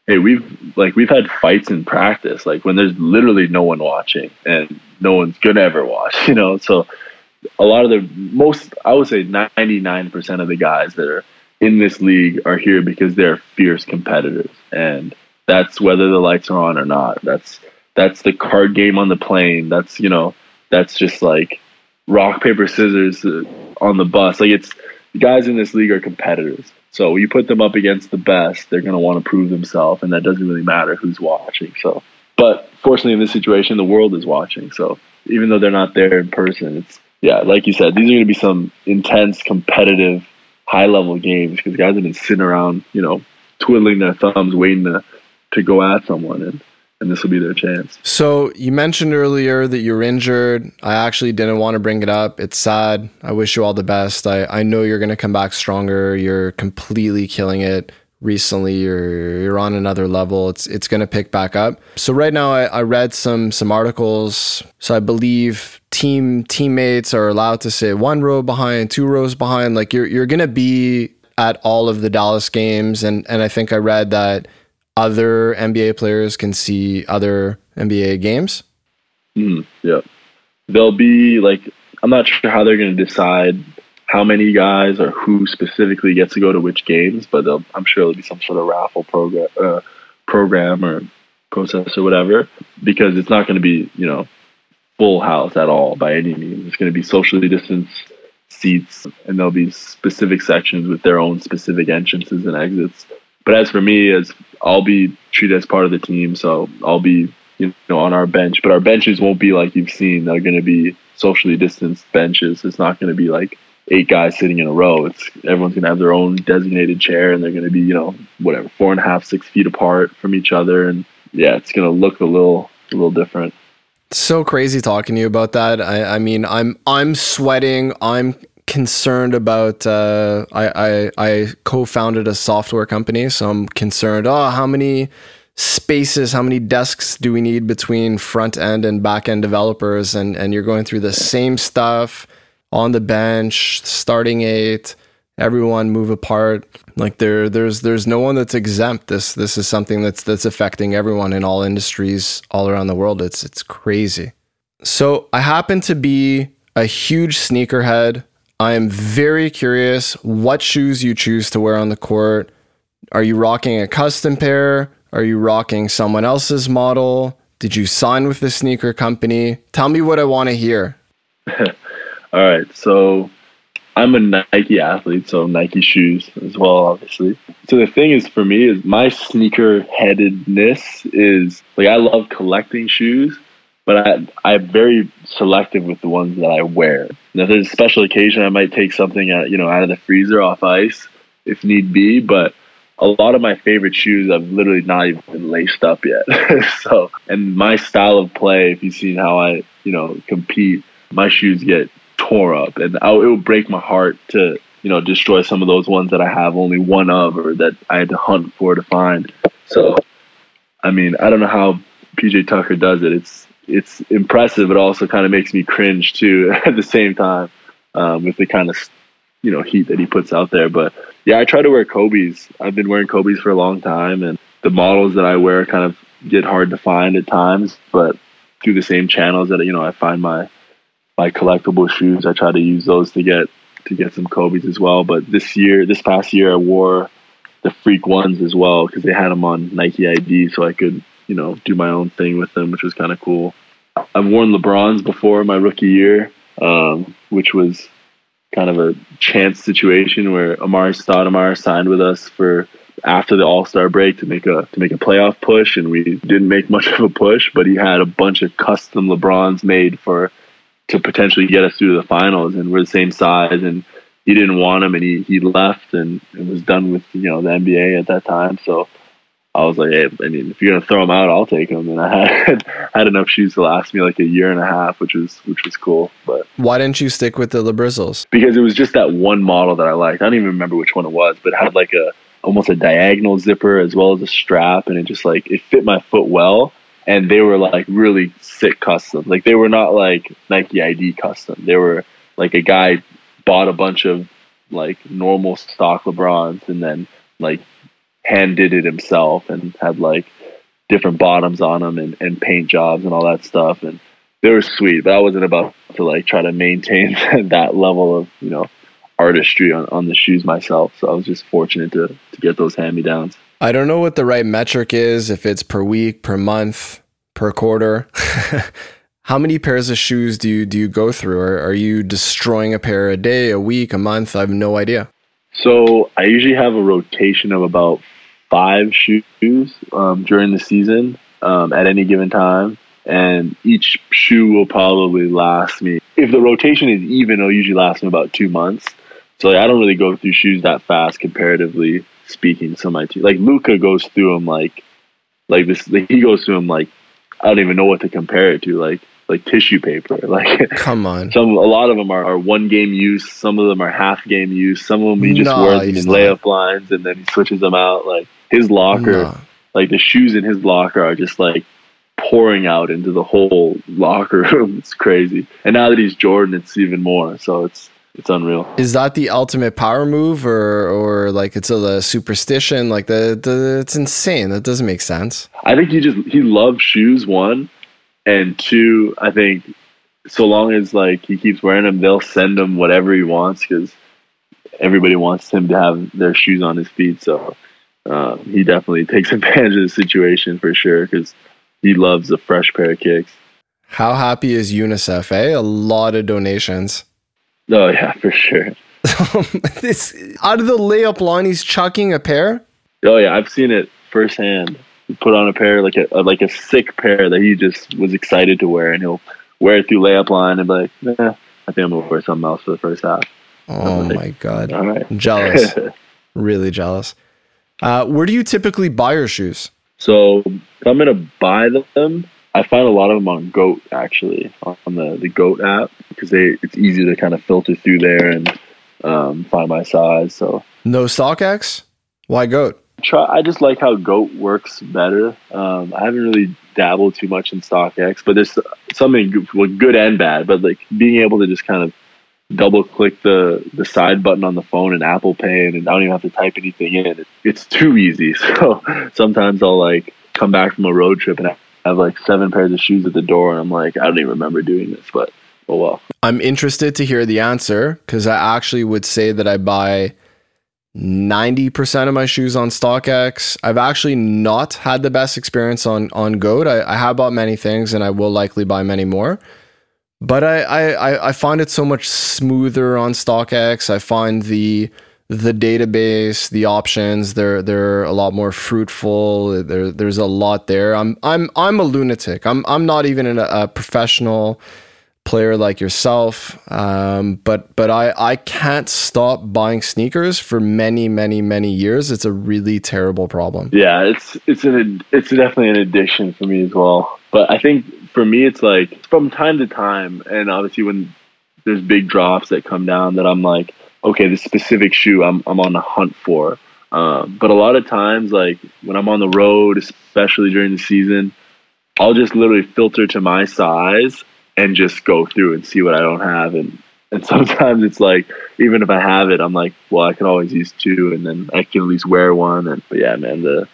hey, we've like we've had fights in practice, like when there's literally no one watching and no one's gonna ever watch, <laughs> you know. So a lot of the most, I would say, ninety nine percent of the guys that are in this league are here because they're fierce competitors, and that's whether the lights are on or not. That's that's the card game on the plane. That's you know, that's just like rock paper scissors uh, on the bus. Like it's guys in this league are competitors so you put them up against the best, they're going to want to prove themselves, and that doesn't really matter who's watching. So, but fortunately, in this situation, the world is watching. So even though they're not there in person, it's yeah, like you said, these are going to be some intense, competitive, high level games because guys have been sitting around, you know, twiddling their thumbs, waiting to to go at someone, and and this will be their chance. So you mentioned earlier that you're injured. I actually didn't want to bring it up. It's sad. I wish you all the best. I, I know you're going to come back stronger. You're completely killing it recently. You're you're on another level. It's it's going to pick back up. So right now, I, I read some some articles. So I believe team teammates are allowed to sit one row behind, two rows behind. Like you're you're going to be at all of the Dallas games, and and I think I read that other NBA players can see other NBA games? Mm, yeah. They'll be like, I'm not sure how they're going to decide how many guys or who specifically gets to go to which games, but I'm sure there'll be some sort of raffle program, uh, program or process or whatever, because it's not going to be, you know, full house at all by any means. It's going to be socially distanced seats, and there'll be specific sections with their own specific entrances and exits. But as for me, as I'll be treated as part of the team, so I'll be you know on our bench. But our benches won't be like you've seen. They're going to be socially distanced benches. It's not going to be like eight guys sitting in a row. It's everyone's going to have their own designated chair, and they're going to be you know whatever four and a half, six feet apart from each other, and yeah, it's going to look a little a little different. So crazy talking to you about that. I, I mean, I'm I'm sweating. I'm concerned about. Uh, I, I, I co-founded a software company, so I'm concerned. Oh, how many spaces, how many desks do we need between front end and back end developers? And and you're going through the same stuff on the bench, starting eight. Everyone move apart. Like there, there's there's no one that's exempt. This this is something that's that's affecting everyone in all industries all around the world. It's it's crazy. So I happen to be a huge sneakerhead. I am very curious what shoes you choose to wear on the court. Are you rocking a custom pair? Are you rocking someone else's model? Did you sign with the sneaker company? Tell me what I want to hear. <laughs> All right. So I'm a Nike athlete, so Nike shoes as well, obviously. So the thing is for me is my sneaker headedness is like I love collecting shoes, but I I'm very selective with the ones that I wear. Now, if there's a special occasion, I might take something out, you know out of the freezer off ice if need be. But a lot of my favorite shoes I've literally not even laced up yet. <laughs> so, and my style of play, if you've seen how I you know compete, my shoes get tore up, and I, it would break my heart to you know destroy some of those ones that I have only one of or that I had to hunt for to find. So I mean, I don't know how PJ Tucker does it. It's it's impressive, but also kind of makes me cringe too <laughs> at the same time um, with the kind of you know heat that he puts out there. But yeah, I try to wear Kobe's. I've been wearing Kobe's for a long time, and the models that I wear kind of get hard to find at times. But through the same channels that you know I find my my collectible shoes, I try to use those to get to get some Kobe's as well. But this year, this past year, I wore the Freak ones as well because they had them on Nike ID, so I could you know do my own thing with them, which was kind of cool. I've worn LeBrons before my rookie year, um, which was kind of a chance situation where Amar'e Stoudemire signed with us for after the All Star break to make a to make a playoff push, and we didn't make much of a push. But he had a bunch of custom LeBrons made for to potentially get us through the finals, and we're the same size, and he didn't want them, and he he left and, and was done with you know the NBA at that time. So I was like, hey, I mean, if you're gonna throw them out, I'll take them. And I had <laughs> had enough shoes to last me like a year and a half, which was which was cool. But why didn't you stick with the Labrizzles? Because it was just that one model that I liked. I don't even remember which one it was, but it had like a almost a diagonal zipper as well as a strap, and it just like it fit my foot well. And they were like really sick custom. Like they were not like Nike ID custom. They were like a guy bought a bunch of like normal stock LeBrons and then like hand did it himself and had like different bottoms on them and, and paint jobs and all that stuff. And they were sweet but i wasn't about to like try to maintain <laughs> that level of you know artistry on, on the shoes myself. So i was just fortunate to to get those hand me downs i don't know what the right metric is if it's per week per month per quarter. <laughs> How many pairs of shoes do you do you go through? Or are you destroying a pair a day a week a month? I have no idea. So I usually have a rotation of about five shoes um, during the season um, at any given time, and each shoe will probably last me. If the rotation is even, it'll usually last me about two months. So like, I don't really go through shoes that fast, comparatively speaking. So my like Luka, goes through them like like this. Like, he goes through them like I don't even know what to compare it to. Like like tissue paper. <laughs> Like come on, some a lot of them are, are one game use. Some of them are half game use. Some of them he just no, wears them in layup lines and then he switches them out. Like his locker, no. like the shoes in his locker are just like pouring out into the whole locker room. <laughs> It's crazy. And now that he's Jordan, it's even more. So it's it's unreal. Is that the ultimate power move, or or like it's a, a superstition? Like the, the it's insane. That doesn't make sense. I think he just he loves shoes. One and two, I think so long as like he keeps wearing them, they'll send him whatever he wants because everybody wants him to have their shoes on his feet. So um, he definitely <laughs> takes advantage of the situation for sure because he loves a fresh pair of kicks. How happy is UNICEF? Eh, a lot of donations. Oh yeah, <laughs> for sure. <laughs> this out of the layup line, he's chucking a pair. Oh yeah, I've seen it firsthand He put on a pair like a like a sick pair that he just was excited to wear, and he'll wear it through layup line and be like, "Nah, I think I'm gonna wear something else for the first half." Oh my god! All right, jealous, really jealous. Uh, where do you typically buy your shoes? So if I'm gonna buy them, I find a lot of them on Goat actually on the the Goat app because they it's easy to kind of filter through there and um, find my size. So no StockX. Why Goat? try. I just like how Goat works better. Um, I haven't really dabbled too much in StockX, but there's something well, good and bad. But like being able to just kind of double click the the side button on the phone and Apple Pay, and I don't even have to type anything in. It, it's too easy. <laughs> So sometimes I'll like come back from a road trip and I have like seven pairs of shoes at the door, and I'm like, I don't even remember doing this, but oh well. I'm interested to hear the answer because I actually would say that I buy 90% of my shoes on StockX. I've actually not had the best experience on on Goat. I, I have bought many things and I will likely buy many more. But I, I, I find it so much smoother on StockX. I find the the database, the options, they're they're a lot more fruitful. There, there's a lot there. I'm I'm I'm a lunatic. I'm I'm not even a, a professional player like yourself. Um, but but I I can't stop buying sneakers for many many many years. It's a really terrible problem. Yeah, it's it's an it's definitely an addiction for me as well. But I think for me, it's like from time to time, and obviously when there's big drops that come down, that I'm like, okay, this specific shoe I'm I'm on the hunt for. Um, but a lot of times, like when I'm on the road, especially during the season, I'll just literally filter to my size and just go through and see what I don't have. And and <laughs> sometimes it's like even if I have it, I'm like, well, I can always use two, and then I can at least wear one. And but yeah, man, the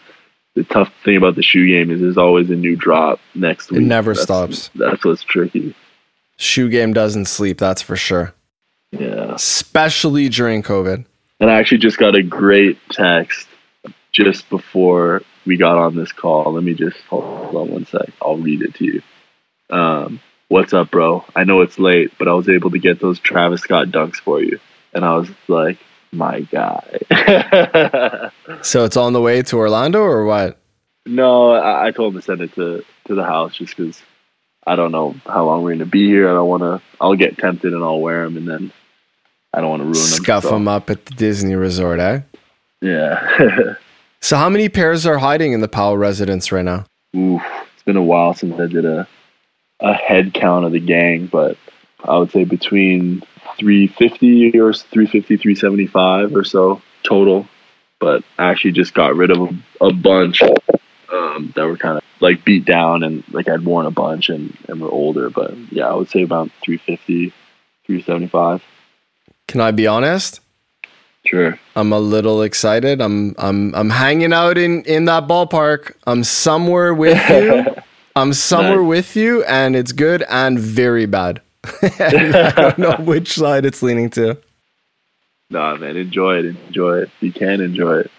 the tough thing about the shoe game is there's always a new drop next week. It never that's, stops. That's what's tricky. Shoe game doesn't sleep, that's for sure. Yeah. Especially during COVID. And I actually just got a great text just before we got on this call. Let me just hold on one sec. I'll read it to you. Um, What's up, bro? I know it's late, but I was able to get those Travis Scott dunks for you. And I was like, my guy. <laughs> so it's on the way to Orlando or what? No, I, I told him to send it to, to the house just because I don't know how long we're going to be here. I don't want to, I'll get tempted and I'll wear them and then I don't want to ruin them. Scuff so. them up at the Disney resort, eh? Yeah. <laughs> so how many pairs are hiding in the Powell residence right now? Oof, it's been a while since I did a a head count of the gang, but I would say between 350 or 350, 375 or so total. But I actually just got rid of a, a bunch um, that were kind of like beat down and like I'd worn a bunch and, and were older. But yeah, I would say about 350, 375. Can I be honest? Sure. I'm a little excited. I'm I'm I'm hanging out in in that ballpark. I'm somewhere with you. <laughs> I'm somewhere nice. with you, and it's good and very bad. <laughs> I don't know <laughs> which side it's leaning to. Nah, man, enjoy it. Enjoy it. You can enjoy it.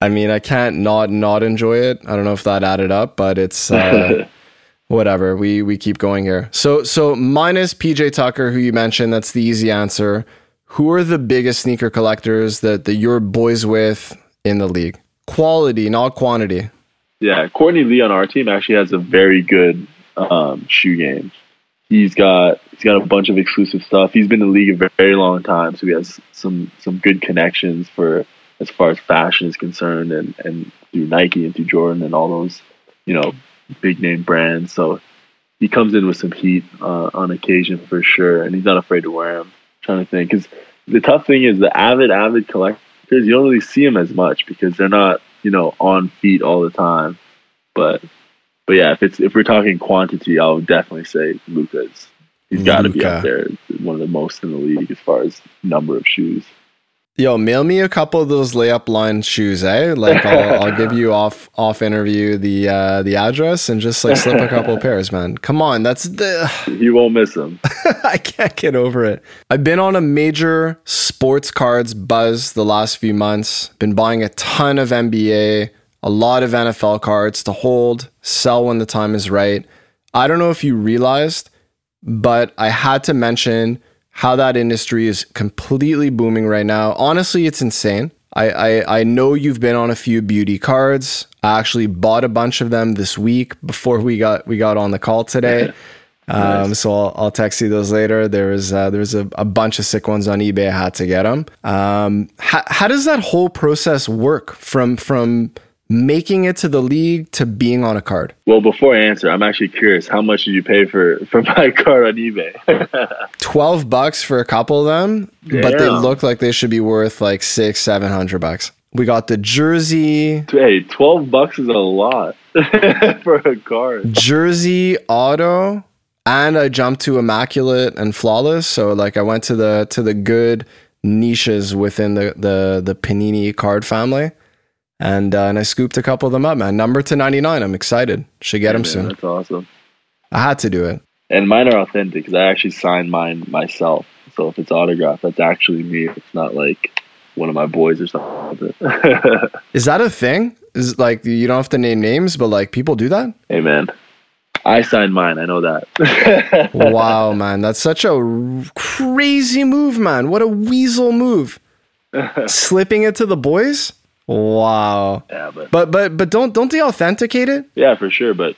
I mean, I can't not not enjoy it. I don't know if that added up, but it's uh, <laughs> whatever. We we keep going here. So so minus PJ Tucker, who you mentioned, that's the easy answer. Who are the biggest sneaker collectors that that you're boys with in the league? Quality, not quantity. Yeah, Courtney Lee on our team actually has a very good um, shoe game. He's got he's got a bunch of exclusive stuff. He's been in the league a very long time, so he has some some good connections for as far as fashion is concerned, and and through Nike and through Jordan and all those you know big name brands. So he comes in with some heat uh, on occasion for sure, and he's not afraid to wear them. I'm trying to think, because the tough thing is the avid avid collectors you don't really see them as much because they're not you know, on feet all the time. But but yeah, if it's if we're talking quantity, I would definitely say Luka's. He's got to be up there, one of the most in the league as far as number of shoes. Yo, mail me a couple of those layup line shoes, eh? Like I'll, <laughs> I'll give you off off interview the uh, the address and just like slip a couple of pairs, man. Come on, that's the <sighs> you won't miss them. <laughs> I can't get over it. I've been on a major sports cards buzz the last few months. Been buying a ton of NBA, a lot of NFL cards to hold, sell when the time is right. I don't know if you realized, but I had to mention how that industry is completely booming right now. Honestly, it's insane. I, I, I know you've been on a few beauty cards. I actually bought a bunch of them this week before we got we got on the call today. Um, so I'll, I'll, text you those later. There was uh, there was a, a, bunch of sick ones on eBay. I had to get them. Um, how, how does that whole process work from from making it to the league to being on a card? Well, before I answer, I'm actually curious. How much did you pay for for <laughs> my card on eBay? <laughs> Twelve bucks for a couple of them, Damn. but they look like they should be worth like six, seven hundred bucks. We got the jersey. Hey, twelve bucks is a lot <laughs> for a card. Jersey auto, and I jumped to immaculate and flawless. So like I went to the to the good niches within the the the Panini card family and uh, and I scooped a couple of them up, man. Number to ninety nine. I'm excited. Should get them man, soon. That's awesome. I had to do it. And mine are authentic because I actually signed mine myself. So if it's autographed, that's actually me. It's not like one of my boys or something. <laughs> Is that a thing? Is like you don't have to name names, but like people do that? Hey man, I signed mine. I know that. <laughs> wow, man, that's such a crazy move, man. What a weasel move. <laughs> Slipping it to the boys. Wow. Yeah, but but but but don't don't they authenticate it? Yeah, for sure. But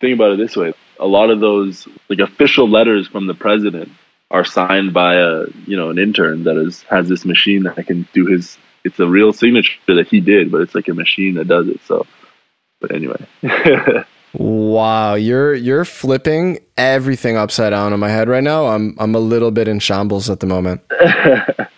think about it this way: a lot of those like official letters from the president are signed by a you know an intern that is has this machine that can do his. It's a real signature that he did, but it's like a machine that does it. So, but anyway. <laughs> wow, you're you're flipping everything upside down in my head right now. I'm I'm a little bit in shambles at the moment. <laughs>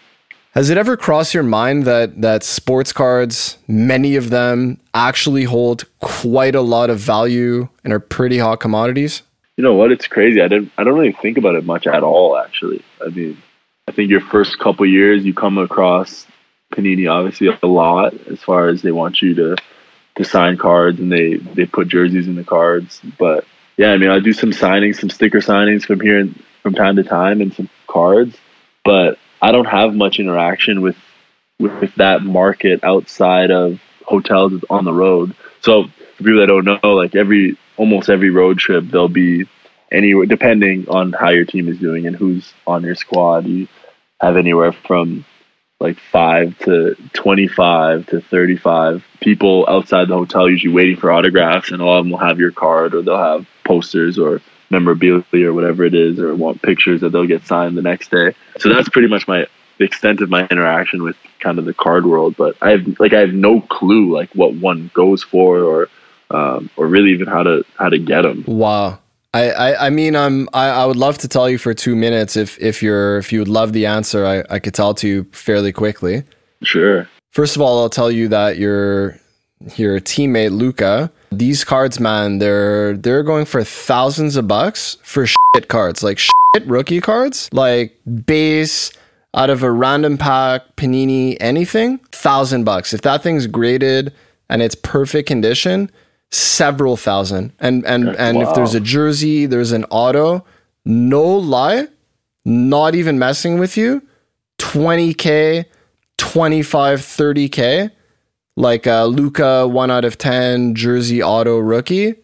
Has it ever crossed your mind that that sports cards, many of them actually hold quite a lot of value and are pretty hot commodities? You know what? It's crazy. I didn't. I don't really think about it much at all. Actually, I mean, I think your first couple years you come across Panini obviously a lot as far as they want you to to sign cards and they they put jerseys in the cards. But yeah, I mean, I do some signings, some sticker signings from here and from time to time, and some cards. But I don't have much interaction with with that market outside of hotels on the road. So for people that don't know, like every almost every road trip, there'll be anywhere depending on how your team is doing and who's on your squad. You have anywhere from like five to twenty-five to thirty-five people outside the hotel, usually waiting for autographs, and all of them will have your card or they'll have posters or memorabilia or whatever it is, or want pictures that they'll get signed the next day. So that's pretty much my the extent of my interaction with kind of the card world. But I have like I have no clue like what one goes for or um, or really even how to how to get them. Wow. I, I, I mean I'm I, I would love to tell you for two minutes if if you're if you would love the answer I, I could tell to you fairly quickly. Sure. First of all, I'll tell you that your your teammate Luka these cards, man, they're they're going for thousands of bucks for shit cards, like shit rookie cards, like base out of a random pack, panini, anything, thousand bucks. If that thing's graded and it's perfect condition, several thousand. And and and wow. if there's a jersey, there's an auto, no lie, not even messing with you, 20k, 25, 30k like a Luka one out of ten jersey auto rookie,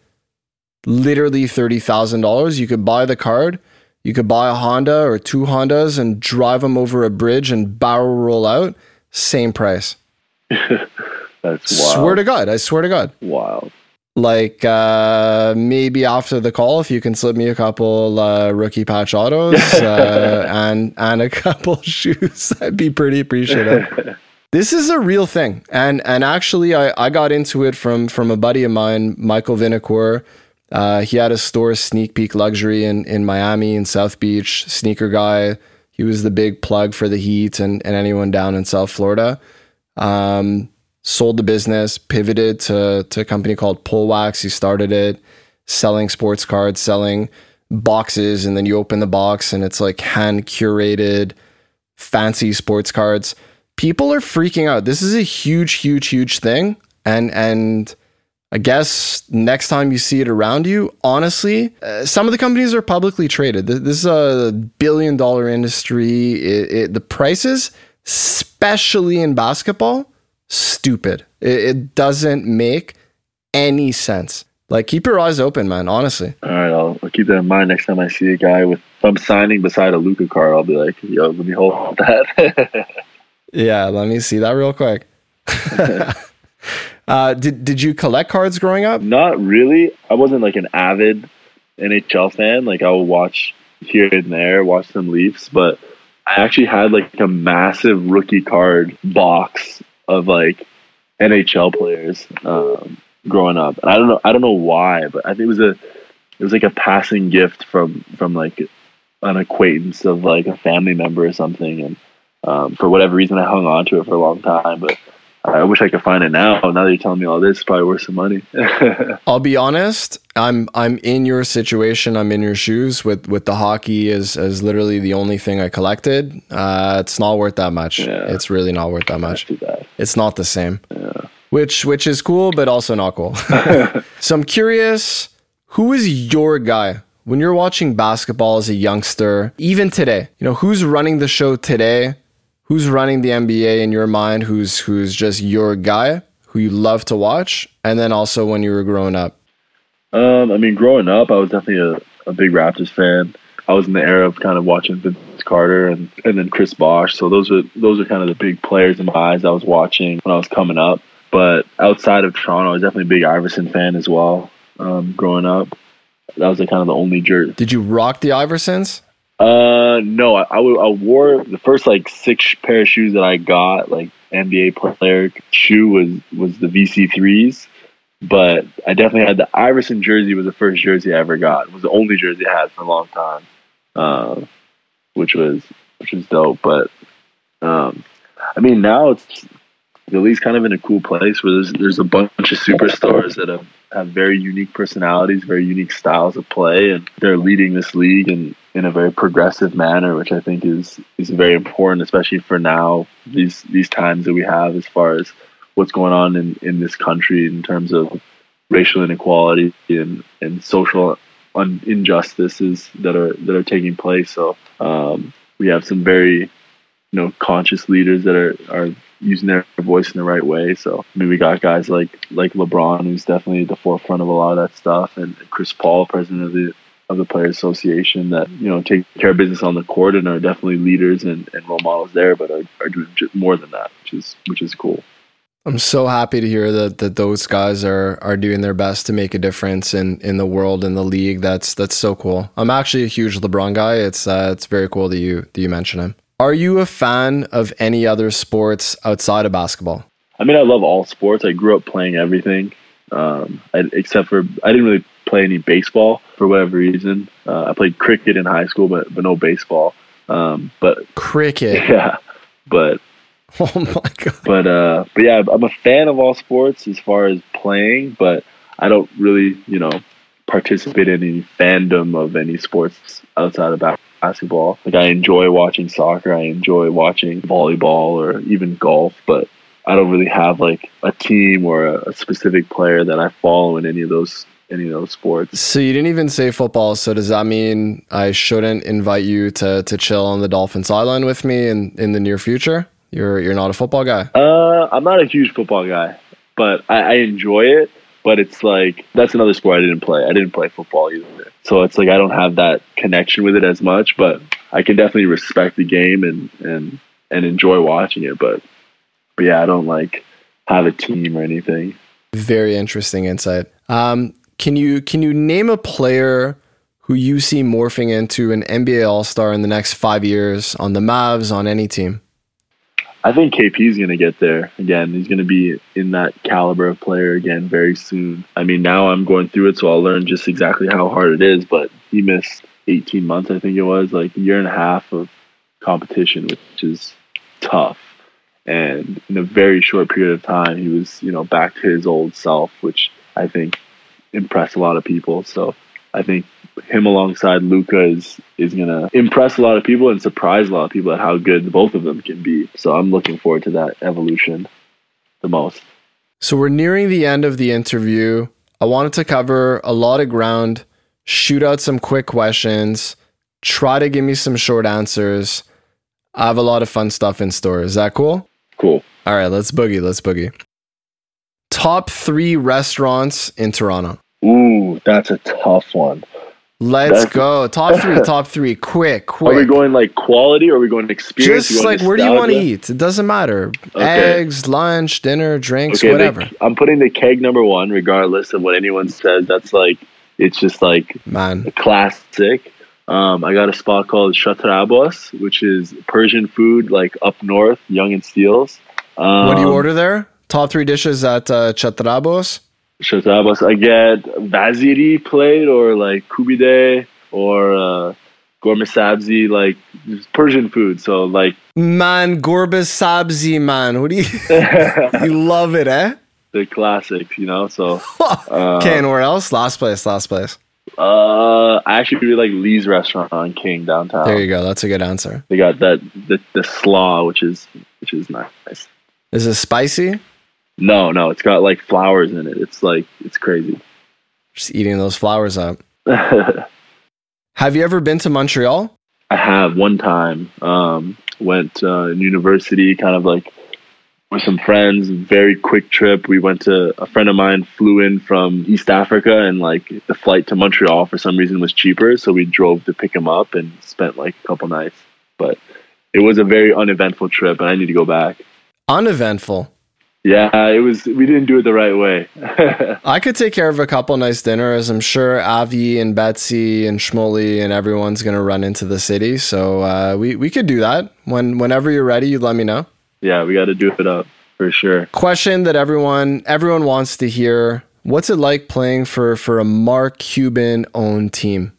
literally thirty thousand dollars. You could buy the card, you could buy a Honda or two Hondas and drive them over a bridge and barrel roll out. Same price. <laughs> That's wild. Swear to God, I swear to God. Wow. Like uh, maybe after the call, if you can slip me a couple uh, rookie patch autos <laughs> uh, and and a couple <laughs> shoes, I'd be pretty appreciative. This is a real thing. And and actually I, I got into it from from a buddy of mine, Michael Vinacour. Uh, he had a store, Sneak Peek Luxury, in, in Miami in South Beach, sneaker guy. He was the big plug for the Heat and, and anyone down in South Florida. Um, sold the business, pivoted to, to a company called Pullwax. He started it selling sports cards, selling boxes, and then you open the box and it's like hand curated, fancy sports cards people are freaking out. This is a huge, huge, huge thing. And, and, I guess next time you see it around you, honestly, uh, some of the companies are publicly traded. This, is a billion dollar industry. It, it, the prices, especially in basketball, stupid. It, it, doesn't make any sense. Like, keep your eyes open, man, honestly. All right, I'll, I'll keep that in mind next time I see a guy with, I'm signing beside a Luka card, I'll be like, yo, let me hold that. <laughs> Yeah, let me see that real quick. <laughs> uh, did did you collect cards growing up? Not really. I wasn't like an avid NHL fan. Like I would watch here and there, watch some Leafs, but I actually had like a massive rookie card box of like NHL players um, growing up. And I don't know, I don't know why, but I think it was a, it was like a passing gift from from like an acquaintance of like a family member or something, and um, for whatever reason, I hung on to it for a long time, but I wish I could find it now. Now that you're telling me all this, it's probably worth some money. <laughs> I'll be honest. I'm I'm in your situation. I'm in your shoes. With with the hockey is as literally the only thing I collected. Uh, it's not worth that much. Yeah. It's really not worth that much. It's not the same. Yeah. Which which is cool, but also not cool. <laughs> <laughs> so I'm curious. Who is your guy when you're watching basketball as a youngster? Even today, you know who's running the show today who's running the NBA in your mind? Who's who's just your guy who you love to watch? And then also when you were growing up. Um, I mean, growing up, I was definitely a, a big Raptors fan. I was in the era of kind of watching Vince Carter and, and then Chris Bosh. So those are those are kind of the big players in my eyes I was watching when I was coming up. But outside of Toronto, I was definitely a big Iverson fan as well. Um, growing up, that was like kind of the only jersey. Did you rock the Iversons? Uh, no, I, I, wore the first like six pair of shoes that I got, like NBA player shoe was was the VC threes, but I definitely had the Iverson jersey. Was the first jersey I ever got. It was the only jersey I had for a long time, uh, which was which was dope. But um, I mean, now it's the league's kind of in a cool place where there's there's a bunch of superstars that have, have very unique personalities, very unique styles of play, and they're leading this league in, in a very progressive manner, which I think is is very important, especially for now these these times that we have as far as what's going on in, in this country in terms of racial inequality and, and social un- injustices that are that are taking place. So um, we have some very you know conscious leaders that are are using their voice in the right way. So I mean, we got guys like like LeBron, who's definitely at the forefront of a lot of that stuff, and Chris Paul, president of the of the Players Association, that you know take care of business on the court and are definitely leaders and, and role models there, but are, are doing more than that, which is which is cool. I'm so happy to hear that that those guys are are doing their best to make a difference in in the world in the league. That's that's so cool. I'm actually a huge LeBron guy. It's uh, it's very cool that you that you mention him. Are you a fan of any other sports outside of basketball? I mean, I love all sports. I grew up playing everything, um, I, except for I didn't really play any baseball for whatever reason. Uh, I played cricket in high school, but but no baseball. Um, but cricket, <laughs> yeah. But <laughs> oh my god. But uh, but yeah, I'm a fan of all sports as far as playing, but I don't really, you know, participate in any fandom of any sports outside of basketball basketball. Like I enjoy watching soccer, I enjoy watching volleyball or even golf, but I don't really have like a team or a, a specific player that I follow in any of those any of those sports. So you didn't even say football. So does that mean I shouldn't invite you to to chill on the Dolphins sideline with me in in the near future? You're you're not a football guy. Uh, I'm not a huge football guy, but I, I enjoy it. But it's like that's another sport I didn't play. I didn't play football either. So it's like I don't have that connection with it as much, but I can definitely respect the game and and and enjoy watching it. But but yeah, I don't like have a team or anything. Very interesting insight. Um, can you can you name a player who you see morphing into an NBA All Star in the next five years on the Mavs on any team? I think KP is going to get there again. He's going to be in that caliber of player again very soon. I mean, now I'm going through it, so I'll learn just exactly how hard it is. But he missed 18 months, I think it was, like a year and a half of competition, which is tough. And in a very short period of time, he was, you know, back to his old self, which I think impressed a lot of people. So I think him alongside Luka is is gonna impress a lot of people and surprise a lot of people at how good both of them can be. So I'm looking forward to that evolution the most. So we're nearing the end of the interview. I wanted to cover a lot of ground, shoot out some quick questions, try to give me some short answers. I have a lot of fun stuff in store. Is that cool? Cool. All right, let's boogie. Let's boogie. Top three restaurants in Toronto. Ooh, that's a tough one. Let's That's, go. Top three, <laughs> top three. Quick, quick. Are we going like quality or are we going experience? Just like where do you want to eat? It doesn't matter. Okay. Eggs, lunch, dinner, drinks, okay, whatever. The, I'm putting the keg number one, regardless of what anyone says. That's like it's just like man a classic. Um, I got a spot called Shater Abbas, which is Persian food, like up north, Yonge and Steeles. Um, what do you um, order there? Top three dishes at uh, Shater Abbas? Shater Abbas. I get Vaziri plate or like kubide or uh, ghormeh sabzi, like Persian food. So like <laughs> man, ghormeh sabzi, man. What do you <laughs> you love it, eh? The classics, you know. So uh, <laughs> okay, and where else? Last place, last place. Uh, I actually really like Lee's restaurant on King downtown. There you go. That's a good answer. They got that the the slaw, which is which is nice. Is it spicy? No, no, it's got like flowers in it. It's like it's crazy. Just eating those flowers up. <laughs> have you ever been to Montreal? I have one time. Um, went uh, in university, kind of like with some friends. Very quick trip. We went to a friend of mine flew in from East Africa, and like the flight to Montreal for some reason was cheaper, so we drove to pick him up and spent like a couple nights. But it was a very uneventful trip, and I need to go back. Uneventful. Yeah, it was. We didn't do it the right way. <laughs> I could take care of a couple nice dinners. I'm sure Avi and Betsy and Shmuley and everyone's gonna run into the city, so uh, we we could do that. When whenever you're ready, you let me know. Yeah, we got to do it up for sure. Question that everyone everyone wants to hear: What's it like playing for for a Mark Cuban owned team?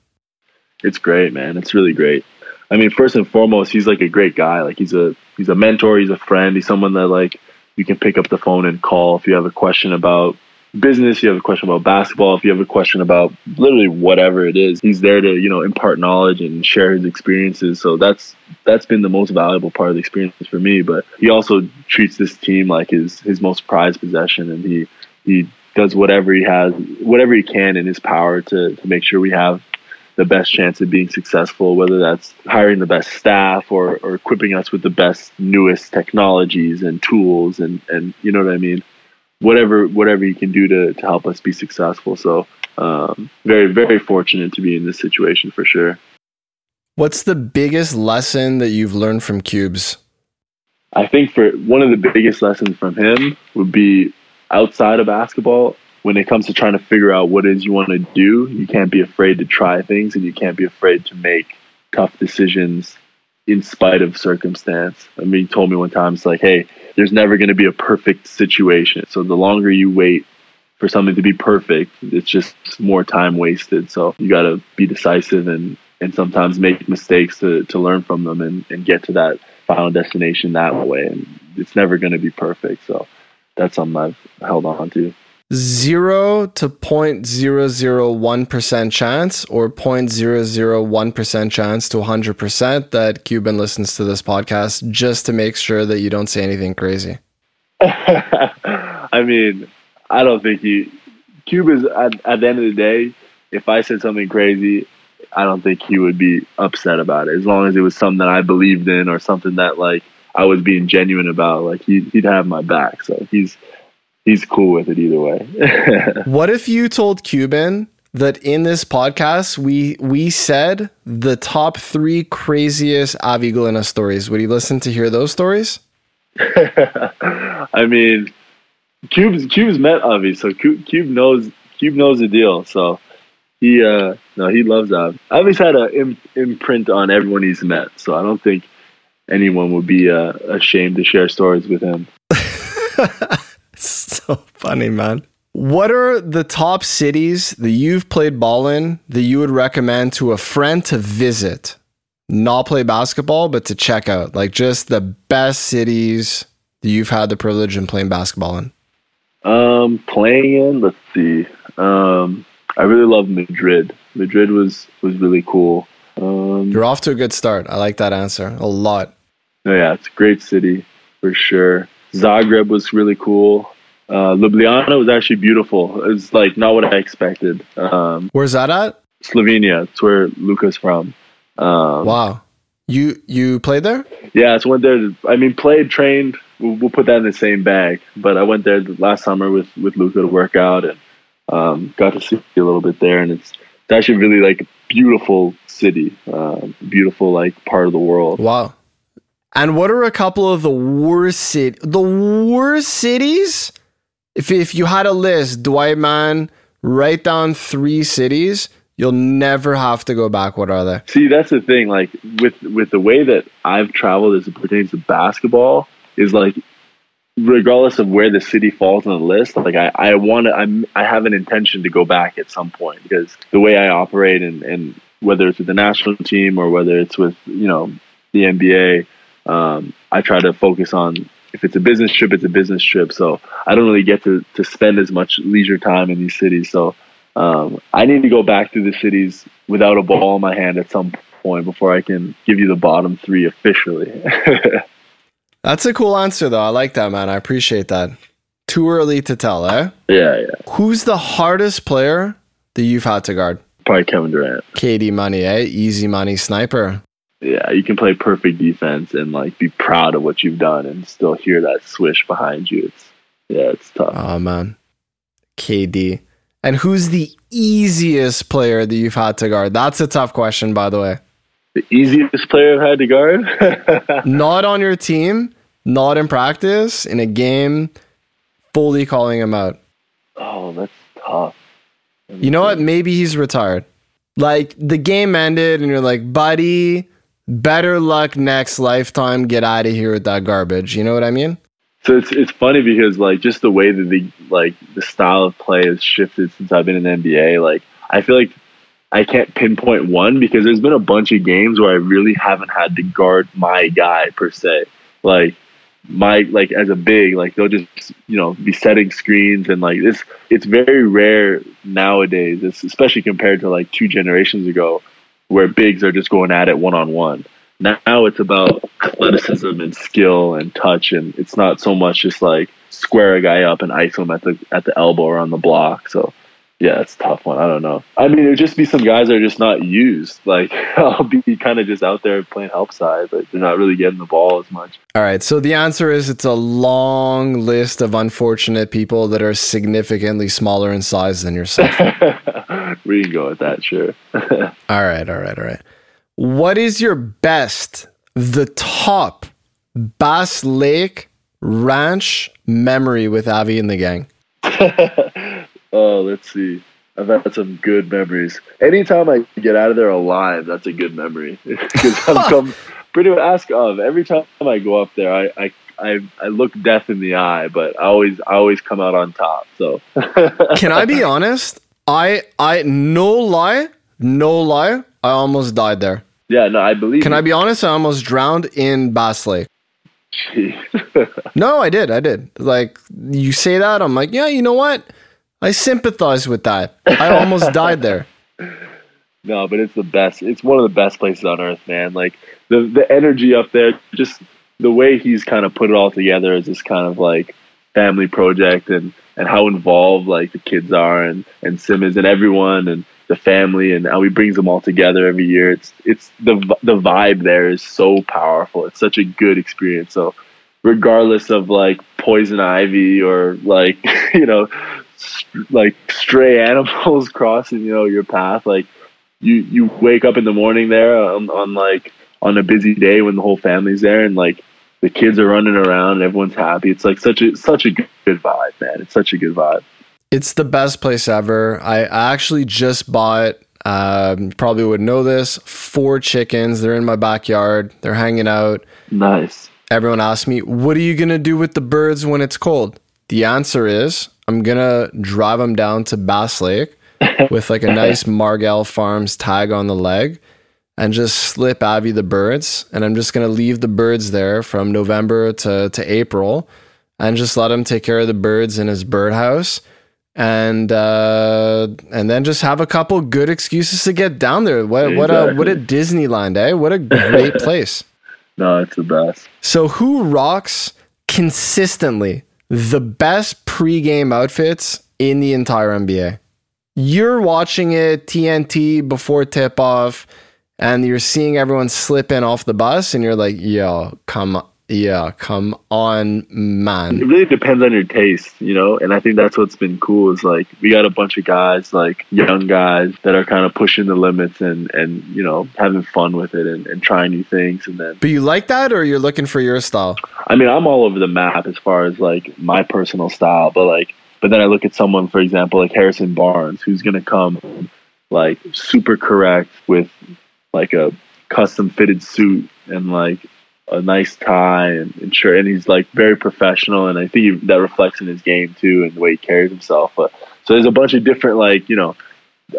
It's great, man. It's really great. I mean, first and foremost, he's like a great guy. Like he's a he's a mentor. He's a friend. He's someone that like you can pick up the phone and call if you have a question about business, you have a question about basketball, if you have a question about literally whatever it is, he's there to, you know, impart knowledge and share his experiences. So that's that's been the most valuable part of the experience for me. But he also treats this team like his his most prized possession and he he does whatever he has whatever he can in his power to, to make sure we have the best chance of being successful, whether that's hiring the best staff or, or equipping us with the best newest technologies and tools and, and you know what I mean? whatever whatever you can do to to help us be successful. So um, very very fortunate to be in this situation for sure. What's the biggest lesson that you've learned from Cubes? I think for one of the biggest lessons from him would be outside of basketball. When it comes to trying to figure out what it is you want to do, you can't be afraid to try things and you can't be afraid to make tough decisions in spite of circumstance. I mean, he told me one time, it's like, hey, there's never going to be a perfect situation. So the longer you wait for something to be perfect, it's just more time wasted. So you got to be decisive and, and sometimes make mistakes to, to learn from them and, and get to that final destination that way. And it's never going to be perfect. So that's something I've held on to zero to 0.001% chance or 0.001% chance to 100% that Cuban listens to this podcast just to make sure that you don't say anything crazy? <laughs> I mean, I don't think he, Cube's at, at the end of the day, if I said something crazy, I don't think he would be upset about it as long as it was something that I believed in or something that like I was being genuine about. Like he, he'd have my back. So he's, he's cool with it either way. <laughs> what if you told Cuban that in this podcast we we said the top three craziest Avi Galina stories? Would he listen to hear those stories? <laughs> I mean, Cube's Cube's met Avi, so Cube, Cube knows Cube knows the deal. So he uh no he loves Avi. Avi's had an Im- imprint on everyone he's met, so I don't think anyone would be uh, ashamed to share stories with him. <laughs> <laughs> so funny, man. What are the top cities that you've played ball in that you would recommend to a friend to visit? Not play basketball, but to check out. Like just the best cities that you've had the privilege in playing basketball in. Um, playing in, let's see. Um, I really love Madrid. Madrid was was really cool. Um, You're off to a good start. I like that answer a lot. Oh yeah, it's a great city for sure. Zagreb was really cool. Uh, Ljubljana was actually beautiful. It's like not what I expected. Um, Where's that at? Slovenia. It's where Luka's from. Um, wow. You you played there? Yeah, I went there. I mean, played, trained. We'll, we'll, put that in the same bag. But I went there last summer with with Luca to work out and um, got to see a little bit there. And it's it's actually really like a beautiful city, uh, beautiful like part of the world. Wow. And what are a couple of the worst city, the worst cities? If if you had a list, Dwight Man, write down three cities. You'll never have to go back. What are they? See, that's the thing. Like with with the way that I've traveled as it pertains to basketball, is like regardless of where the city falls on the list, like I, I want to, I'm, I have an intention to go back at some point because the way I operate and, and whether it's with the national team or whether it's with, you know, the NBA, um, I try to focus on if it's a business trip, it's a business trip. So I don't really get to, to spend as much leisure time in these cities. So um, I need to go back to the cities without a ball in my hand at some point before I can give you the bottom three officially. <laughs> That's a cool answer, though. I like that, man. I appreciate that. Too early to tell, eh? Yeah, yeah. Who's the hardest player that you've had to guard? Probably Kevin Durant. KD money, eh? Easy money sniper yeah, you can play perfect defense and like be proud of what you've done and still hear that swish behind you. It's yeah, it's tough. Oh man. KD. And who's the easiest player that you've had to guard? That's a tough question, by the way. The easiest player I've had to guard? <laughs> not on your team, not in practice, in a game, fully calling him out. Oh, that's tough. You know what? Maybe he's retired. Like the game ended, and you're like, buddy, better luck next lifetime. Get out of here with that garbage. You know what I mean? So it's it's funny because like just the way that the like the style of play has shifted since I've been in the NBA. Like I feel like I can't pinpoint one because there's been a bunch of games where I really haven't had to guard my guy per se. Like my like as a big, like they'll just you know be setting screens and like this. It's very rare nowadays, it's especially compared to like two generations ago, where bigs are just going at it one on one. Now it's about athleticism and skill and touch, and it's not so much just like square a guy up and ice him at the at the elbow or on the block. So yeah, it's a tough one. I don't know. I mean, it would just be some guys that are just not used. Like <laughs> I'll be kind of just out there playing help side, but they're not really getting the ball as much. All right. So the answer is it's a long list of unfortunate people that are significantly smaller in size than yourself. <laughs> we can go with that, sure. <laughs> all right. All right. All right. What is your best, the top Bass Lake Ranch memory with Avi and the gang? <laughs> Oh, let's see. I've had some good memories. Anytime I get out of there alive, that's a good memory. <laughs> Because I've come pretty much ask of every time I go up there, I, I I I look death in the eye, but I always I always come out on top. So can I be honest? I I no lie, no lie. I almost died there. Yeah, no, I believe. Can you. I be honest? I almost drowned in Bass Lake. no, I did. I did. Like you say that, I'm like, yeah, you know what? I sympathize with that. I almost <laughs> died there. No, but it's the best. It's one of the best places on earth, man. Like the the energy up there, just the way he's kind of put it all together is this kind of like family project and and how involved like the kids are and and Simmons and everyone and the family and how he brings them all together every year. It's it's the the vibe there is so powerful. It's such a good experience. So regardless of like poison ivy or like <laughs> you know like stray <laughs> animals crossing you know your path like you you wake up in the morning there on, on like on a busy day when the whole family's there and like the kids are running around. Everyone's happy. It's like such a such a good, vibe man. It's such a good vibe. It's the best place ever. I actually just bought um, probably would know this four chickens. They're in my backyard. They're hanging out. Nice. Everyone asks me what are you going to do with the birds when it's cold? The answer is I'm gonna drive them down to Bass Lake <laughs> with like a nice Margell Farms tag on the leg and just slip Avi the birds. And I'm just gonna leave the birds there from November to, to April and just let him take care of the birds in his birdhouse. And uh, and then just have a couple good excuses to get down there. What exactly. what a what a <laughs> Disneyland, eh? What a great place. <laughs> no, it's the best. So who rocks consistently the best pregame outfits in the entire NBA. You're watching it TNT before tip off, and you're seeing everyone slip in off the bus, and you're like, yo, come yeah, come on, man. It really depends on your taste, you know, and I think that's what's been cool is like we got a bunch of guys, like young guys that are kind of pushing the limits and and you know having fun with it and, and trying new things, and then. But you like that, or you're looking for your style? I mean, I'm all over the map as far as like my personal style, but like, but then I look at someone, for example, like Harrison Barnes, who's gonna come like super correct with like a custom fitted suit and like a nice tie and, and shirt, and he's like very professional, and I think he, that reflects in his game too, and the way he carries himself. But so there's a bunch of different like you know,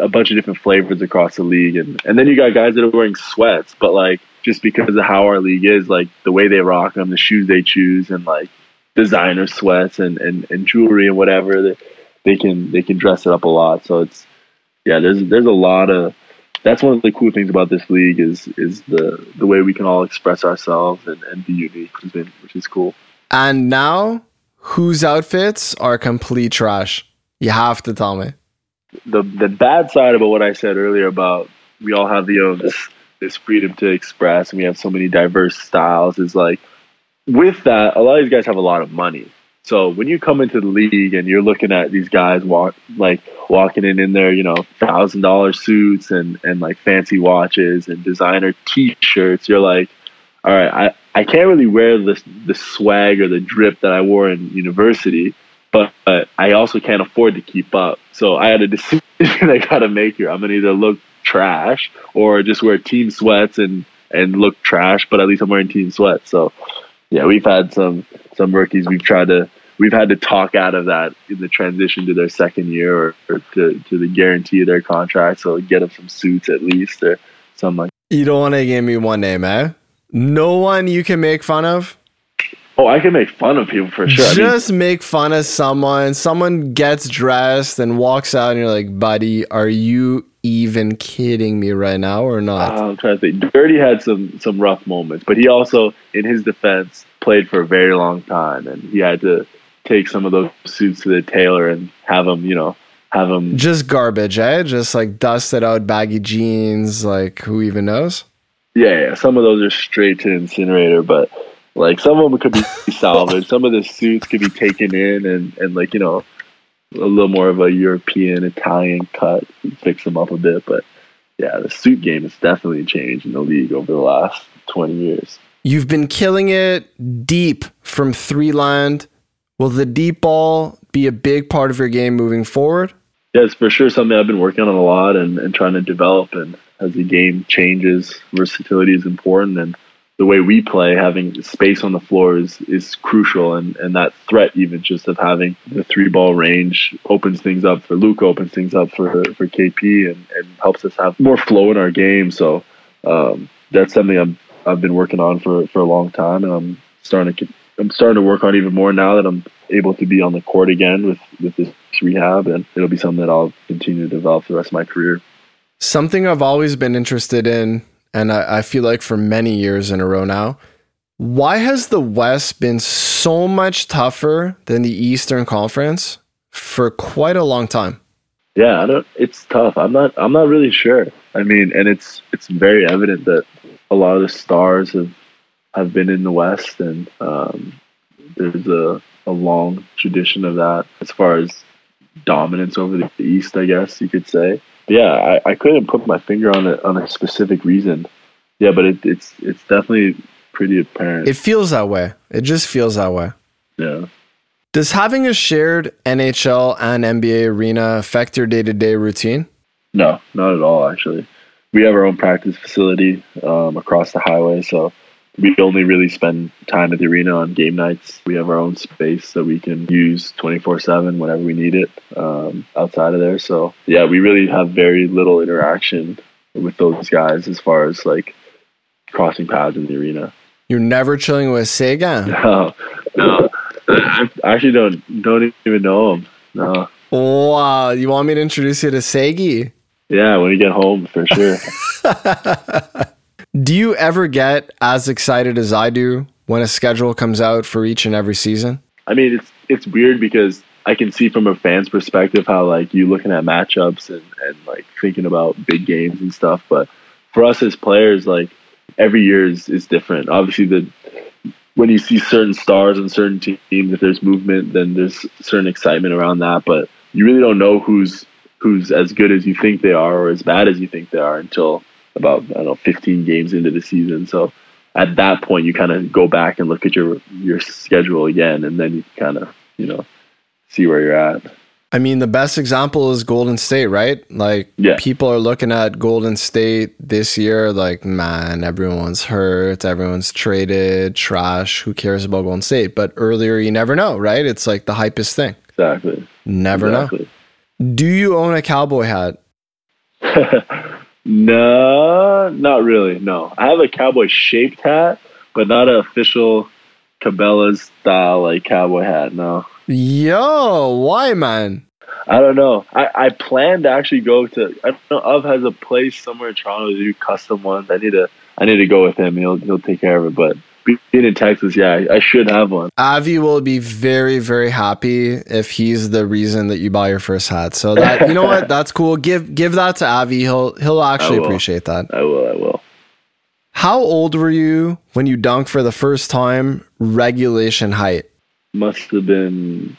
a bunch of different flavors across the league, and and then you got guys that are wearing sweats, but like just because of how our league is, like the way they rock them, the shoes they choose, and like designer sweats and and, and jewelry and whatever that they can they can dress it up a lot. So it's yeah, there's there's a lot of that's one of the cool things about this league is is the the way we can all express ourselves and, and be unique, which is, which is cool. And now, whose outfits are complete trash? You have to tell me. The the bad side about what I said earlier about we all have the this this freedom to express and we have so many diverse styles is like with that a lot of these guys have a lot of money so when you come into the league and you're looking at these guys walk like walking in in their you know thousand dollar suits and and like fancy watches and designer t-shirts, you're like, all right, I I can't really wear the the swag or the drip that I wore in university, but, but I also can't afford to keep up. So I had a decision <laughs> I got to make here. I'm gonna either look trash or just wear team sweats and and look trash, but at least I'm wearing team sweats. So yeah, we've had some some rookies we've tried to we've had to talk out of that in the transition to their second year or, or to, to the guarantee of their contract. So get them some suits at least or something like. You don't want to give me one name, eh? No one you can make fun of. Oh, I can make fun of people for sure. Just I mean, make fun of someone. Someone gets dressed and walks out, and you're like, "Buddy, are you even kidding me right now or not?" I'm trying to think. Dirty had some some rough moments, but he also, in his defense, played for a very long time, and he had to take some of those suits to the tailor and have them, you know, have them just garbage, eh? Just like dusted out baggy jeans. Like who even knows? Yeah, yeah. Some of those are straight to incinerator, but like some of them could be <laughs> salvaged. some of the suits could be taken in and, and like, you know, a little more of a European, Italian cut, fix them up a bit. But yeah, the suit game has definitely changed in the league over the last 20 years. You've been killing it deep from three land. Will the deep ball be a big part of your game moving forward? Yeah, it's for sure something I've been working on a lot and, and trying to develop. And as the game changes, versatility is important. And the way we play, having space on the floor is, is crucial. And, and that threat, even just of having the three ball range, opens things up for Luke, opens things up for, for KP, and, and helps us have more flow in our game. So um, that's something I'm, I've been working on for, for a long time. And I'm starting to I'm starting to work on even more now that I'm able to be on the court again with, with this rehab. And it'll be something that I'll continue to develop for the rest of my career. Something I've always been interested in and I, I feel like for many years in a row now. Why has the West been so much tougher than the Eastern Conference for quite a long time? Yeah, I don't. It's tough. I'm not. I'm not really sure. I mean, and it's it's very evident that a lot of the stars have have been in the West, and um, there's a a long tradition of that as far as dominance over the East. I guess you could say yeah, I, I couldn't put my finger on a on a specific reason. Yeah, but it, it's it's definitely pretty apparent. It feels that way. It just feels that way. Yeah. Does having a shared NHL and NBA arena affect your day to day routine? No, not at all. Actually, we have our own practice facility um, across the highway, so we only really spend time at the arena on game nights. We have our own space that we can use 24 7 whenever we need it um, outside of there. So, yeah, we really have very little interaction with those guys as far as like crossing paths in the arena. You're never chilling with Sega? <laughs> No, no. I actually don't don't even know him. No. Wow, you want me to introduce you to Segi? Yeah, when you get home, for sure. <laughs> Do you ever get as excited as I do when a schedule comes out for each and every season? I mean, it's it's weird because I can see from a fan's perspective how like you looking at matchups and, and like thinking about big games and stuff. But for us as players, like every year is, is different. Obviously, the when you see certain stars and certain teams, if there's movement, then there's certain excitement around that. But you really don't know who's who's as good as you think they are or as bad as you think they are until about I don't know 15 games into the season. So at that point, you kind of go back and look at your your schedule again, and then you kind of you know see where you're at. I mean, the best example is Golden State, right? Like, yeah. people are looking at Golden State this year, like, man, everyone's hurt, everyone's traded, trash. Who cares about Golden State? But earlier, you never know, right? It's like the hypest thing. Exactly. Never exactly. know. Do you own a cowboy hat? <laughs> No, not really. No, I have a cowboy shaped hat, but not an official Cabela's style like cowboy hat. No. Yo, why, man? I don't know. I, I plan to actually go to. I don't know. Of has a place somewhere in Toronto to do custom ones. I need to. I need to go with him. He'll he'll take care of it. But being in Texas, yeah, I, should have one. Avi will be very, very happy if he's the reason that you buy your first hat. So that you know what, <laughs> that's cool. Give give that to Avi. He'll he'll actually appreciate that. I will. I will. How old were you when you dunked for the first time? Regulation height must have been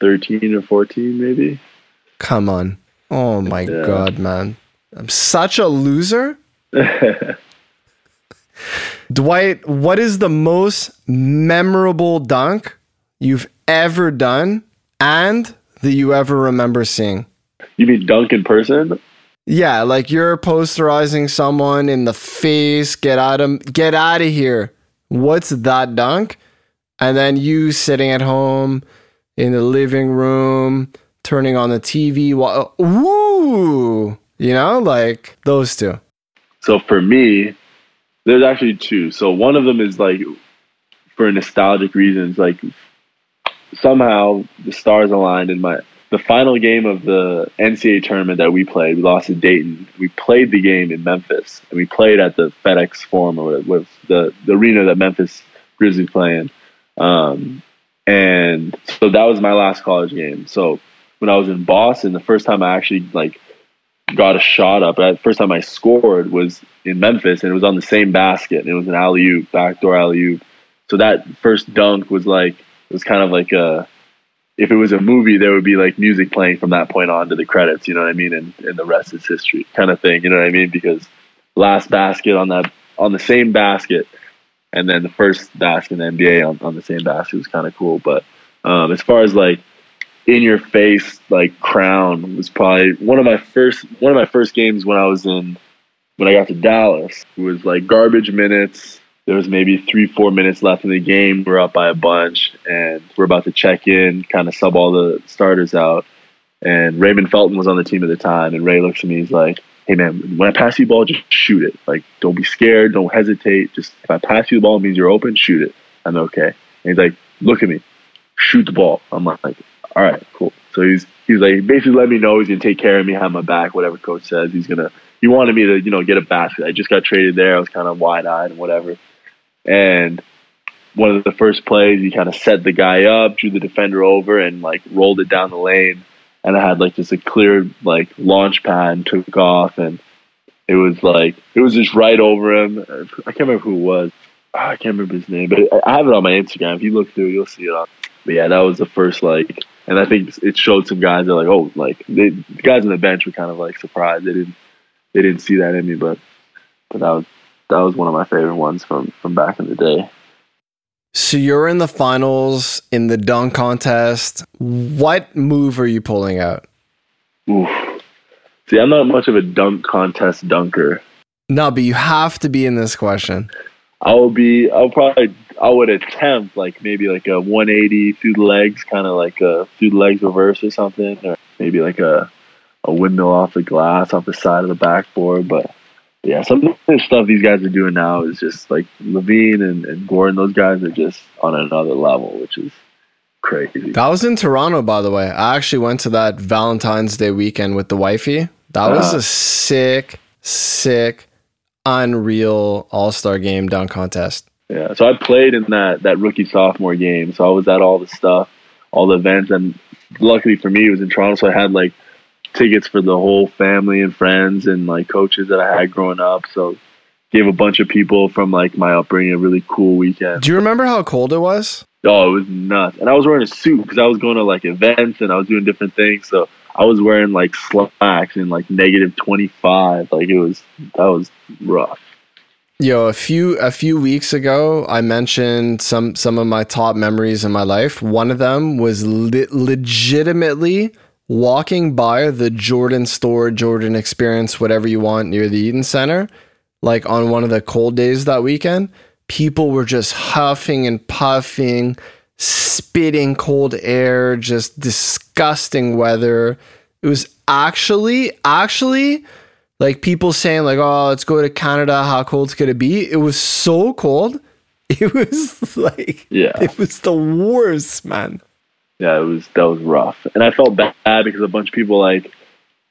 thirteen or fourteen, maybe. Come on! Oh my yeah. god, man! I'm such a loser. <laughs> Dwight, what is the most memorable dunk you've ever done and that you ever remember seeing? You mean dunk in person? Yeah, like you're posterizing someone in the face, get out of get out of here. What's that dunk? And then you sitting at home in the living room, turning on the TV. While, ooh, you know, like those two. So for me, there's actually two. So one of them is like for nostalgic reasons, like somehow the stars aligned in my the final game of the NCAA tournament that we played. We lost to Dayton. We played the game in Memphis, and we played at the FedEx Forum or with the the arena that Memphis Grizzlies play in. Um, and so that was my last college game. So when I was in Boston, the first time I actually like got a shot up, the first time I scored was in Memphis, and it was on the same basket. And it was an alley oop, backdoor alley oop. So that first dunk was like it was kind of like a if it was a movie, there would be like music playing from that point on to the credits. You know what I mean? And and the rest is history, kind of thing. You know what I mean? Because last basket on that on the same basket, and then the first basket in the NBA on, on the same basket was kind of cool. But um, as far as like in your face like crown was probably one of my first one of my first games when I was in when I got to Dallas. It was like garbage minutes. There was maybe three, four minutes left in the game. We're up by a bunch, and we're about to check in, kind of sub all the starters out. And Raymond Felton was on the team at the time, and Ray looks at me. He's like, "Hey man, when I pass you the ball, just shoot it. Like, don't be scared, don't hesitate. Just if I pass you the ball, means you're open. Shoot it. I'm okay." And he's like, "Look at me, shoot the ball." I'm like, "All right, cool." So he's he's like basically let me know he's gonna take care of me, have my back, whatever coach says. He's gonna he wanted me to you know get a basket. I just got traded there. I was kind of wide eyed and whatever. And one of the first plays, he kind of set the guy up, drew the defender over, and like rolled it down the lane. And I had like just a clear like launch pad and took off, and it was like it was just right over him. I can't remember who it was. Oh, I can't remember his name, but I have it on my Instagram. If you look through, you'll see it on. But yeah, that was the first like, and I think it showed some guys that like, oh, like they, the guys on the bench were kind of like surprised they didn't they didn't see that in me, but but that was that was one of my favorite ones from from back in the day. So you're in the finals in the dunk contest. What move are you pulling out? Oof. See, I'm not much of a dunk contest dunker. No, but you have to be in this question. I will be. I'll probably. I would attempt like maybe like a 180 through the legs, kind of like a through the legs reverse or something, or maybe like a a windmill off the glass off the side of the backboard. But yeah, some of the stuff these guys are doing now is just like LaVine and, and Gordon. Those guys are just on another level, which is crazy. That was in Toronto, by the way. I actually went to that Valentine's Day weekend with the wifey. That was Uh. a sick, sick, unreal All Star game dunk contest. Yeah, so I played in that that rookie sophomore game. So I was at all the stuff, all the events, and luckily for me, it was in Toronto. So I had like tickets for the whole family and friends and like coaches that I had growing up. So gave a bunch of people from like my upbringing a really cool weekend. Do you remember how cold it was? Oh, it was nuts. And I was wearing a suit because I was going to like events and I was doing different things. So I was wearing like slacks in like negative 25. Like it was, that was rough. Yo, a few a few weeks ago, I mentioned some some of my top memories in my life. One of them was le- legitimately walking by the Jordan store, Jordan Experience, whatever you want, near the Eaton Centre, like on one of the cold days that weekend. People were just huffing and puffing, spitting cold air, just disgusting weather. It was actually, actually, like people saying like oh let's go to canada how cold's gonna be it was so cold <laughs> it was like Yeah. it was the worst man yeah, it was that was rough, and I felt bad because a bunch of people like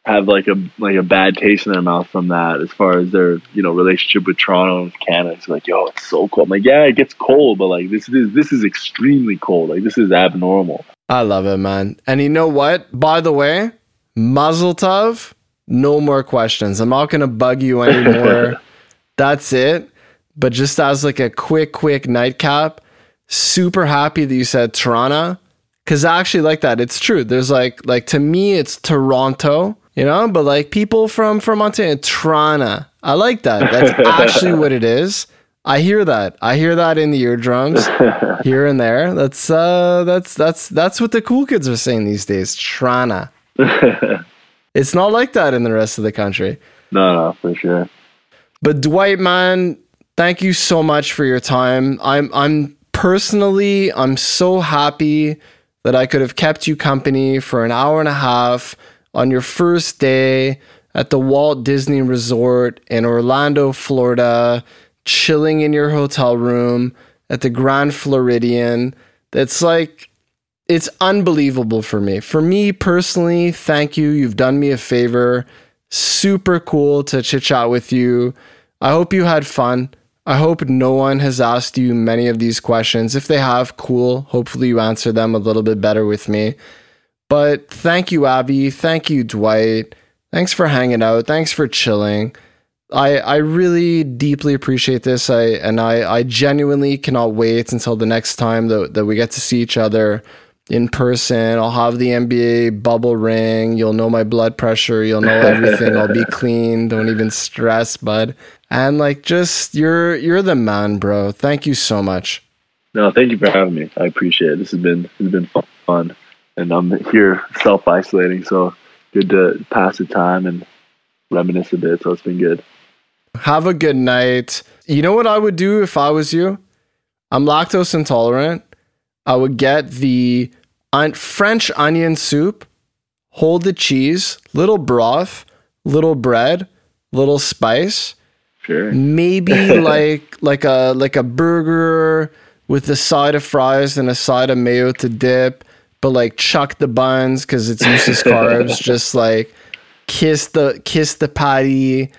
have like a like a bad taste in their mouth from that, as far as their you know relationship with Toronto and Canada. It's like, yo, it's so cold. I'm like, yeah, it gets cold, but like this is this is extremely cold. Like this is abnormal. i love it man and you know what by the way mazel tov no more questions i'm not gonna bug you anymore <laughs> that's it but just as like a quick quick nightcap super happy that you said toronto because i actually like that. It's true. There's like like to me it's toronto you know? But like people from from montana toronto. I like that. That's <laughs> actually what it is. I hear that. I hear that in the eardrums <laughs> here and there. That's uh that's that's that's what the cool kids are saying these days toronto. <laughs> It's not like that in the rest of the country. No, no, for sure. but Dwight, man, thank you so much for your time. I'm I'm personally I'm so happy that I could have kept you company for an hour and a half on your first day at the Walt Disney Resort in Orlando, Florida, chilling in your hotel room at the Grand Floridian. That's like, it's unbelievable for me. For me personally, thank you. You've done me a favor. Super cool to chit chat with you. I hope you had fun. I hope no one has asked you many of these questions. If they have, cool. Hopefully, you answer them a little bit better with me. But thank you, Abby. Thank you, Dwight. Thanks for hanging out. Thanks for chilling. I I really deeply appreciate this. I and I I genuinely cannot wait until the next time that that we get to see each other in person. I'll have the NBA bubble ring. You'll know my blood pressure. You'll know everything. I'll be <laughs> clean. Don't even stress, bud. And like just you're you're the man, bro. Thank you so much. No, thank you for having me. I appreciate it. This has been this has been fun. And I'm here self isolating, so good to pass the time and reminisce a bit. So it's been good. Have a good night. You know what I would do if I was you? I'm lactose intolerant. I would get the French onion soup, hold the cheese, little broth, little bread, little spice. Sure. Maybe <laughs> like like a like a burger with a side of fries and a side of mayo to dip, but like chuck the buns because it's useless carbs. <laughs> Just like kiss the kiss the patty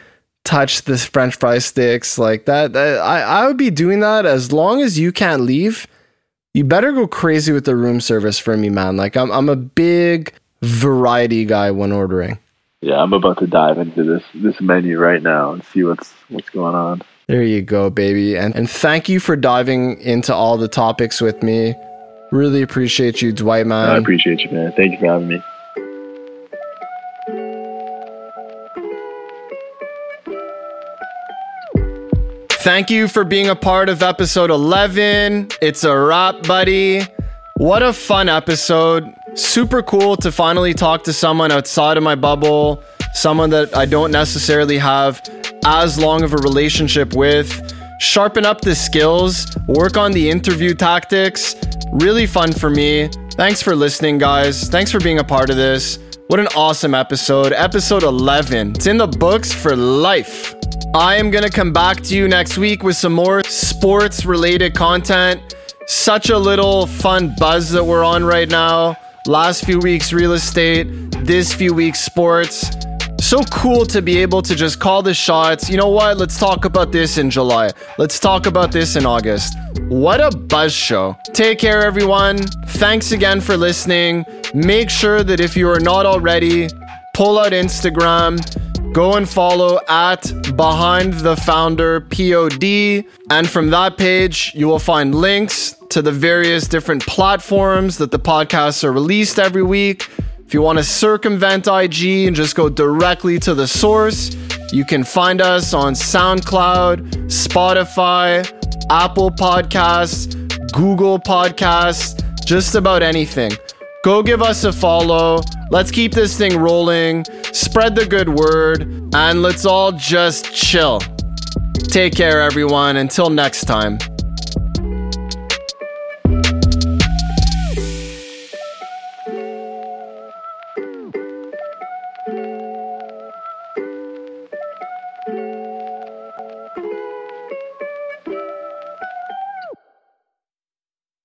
touch the french fry sticks like that, that I, I would be doing that as long as you can't leave you better go crazy with the room service for me man. Like i'm, I'm a big variety guy when ordering. Yeah i'm about to dive into this this menu right now and see what's what's going on. There you go baby. And and thank you for diving into all the topics with me. Really appreciate you dwight man. I appreciate you man. Thank you for having me Thank you for being a part of episode 11. It's a wrap, buddy. What a fun episode. Super cool to finally talk to someone outside of my bubble, someone that I don't necessarily have as long of a relationship with. Sharpen up the skills, work on the interview tactics. Really fun for me. Thanks for listening, guys. Thanks for being a part of this. What an awesome episode. Episode 11. It's in the books for life. I am going to come back to you next week with some more sports related content. Such a little fun buzz that we're on right now. Last few weeks, real estate, this few weeks, sports. So cool to be able to just call the shots. You know what? Let's talk about this in July. Let's talk about this in August. What a buzz show. Take care, everyone. Thanks again for listening. Make sure that if you are not already, pull out Instagram go and follow at Behind the Founder POD. And from that page, you will find links to the various different platforms that the podcasts are released every week. If you want to circumvent IG and just go directly to the source, you can find us on SoundCloud, Spotify, Apple Podcasts, Google Podcasts, just about anything. Go give us a follow. Let's keep this thing rolling, spread the good word, and let's all just chill. Take care, everyone. Until next time.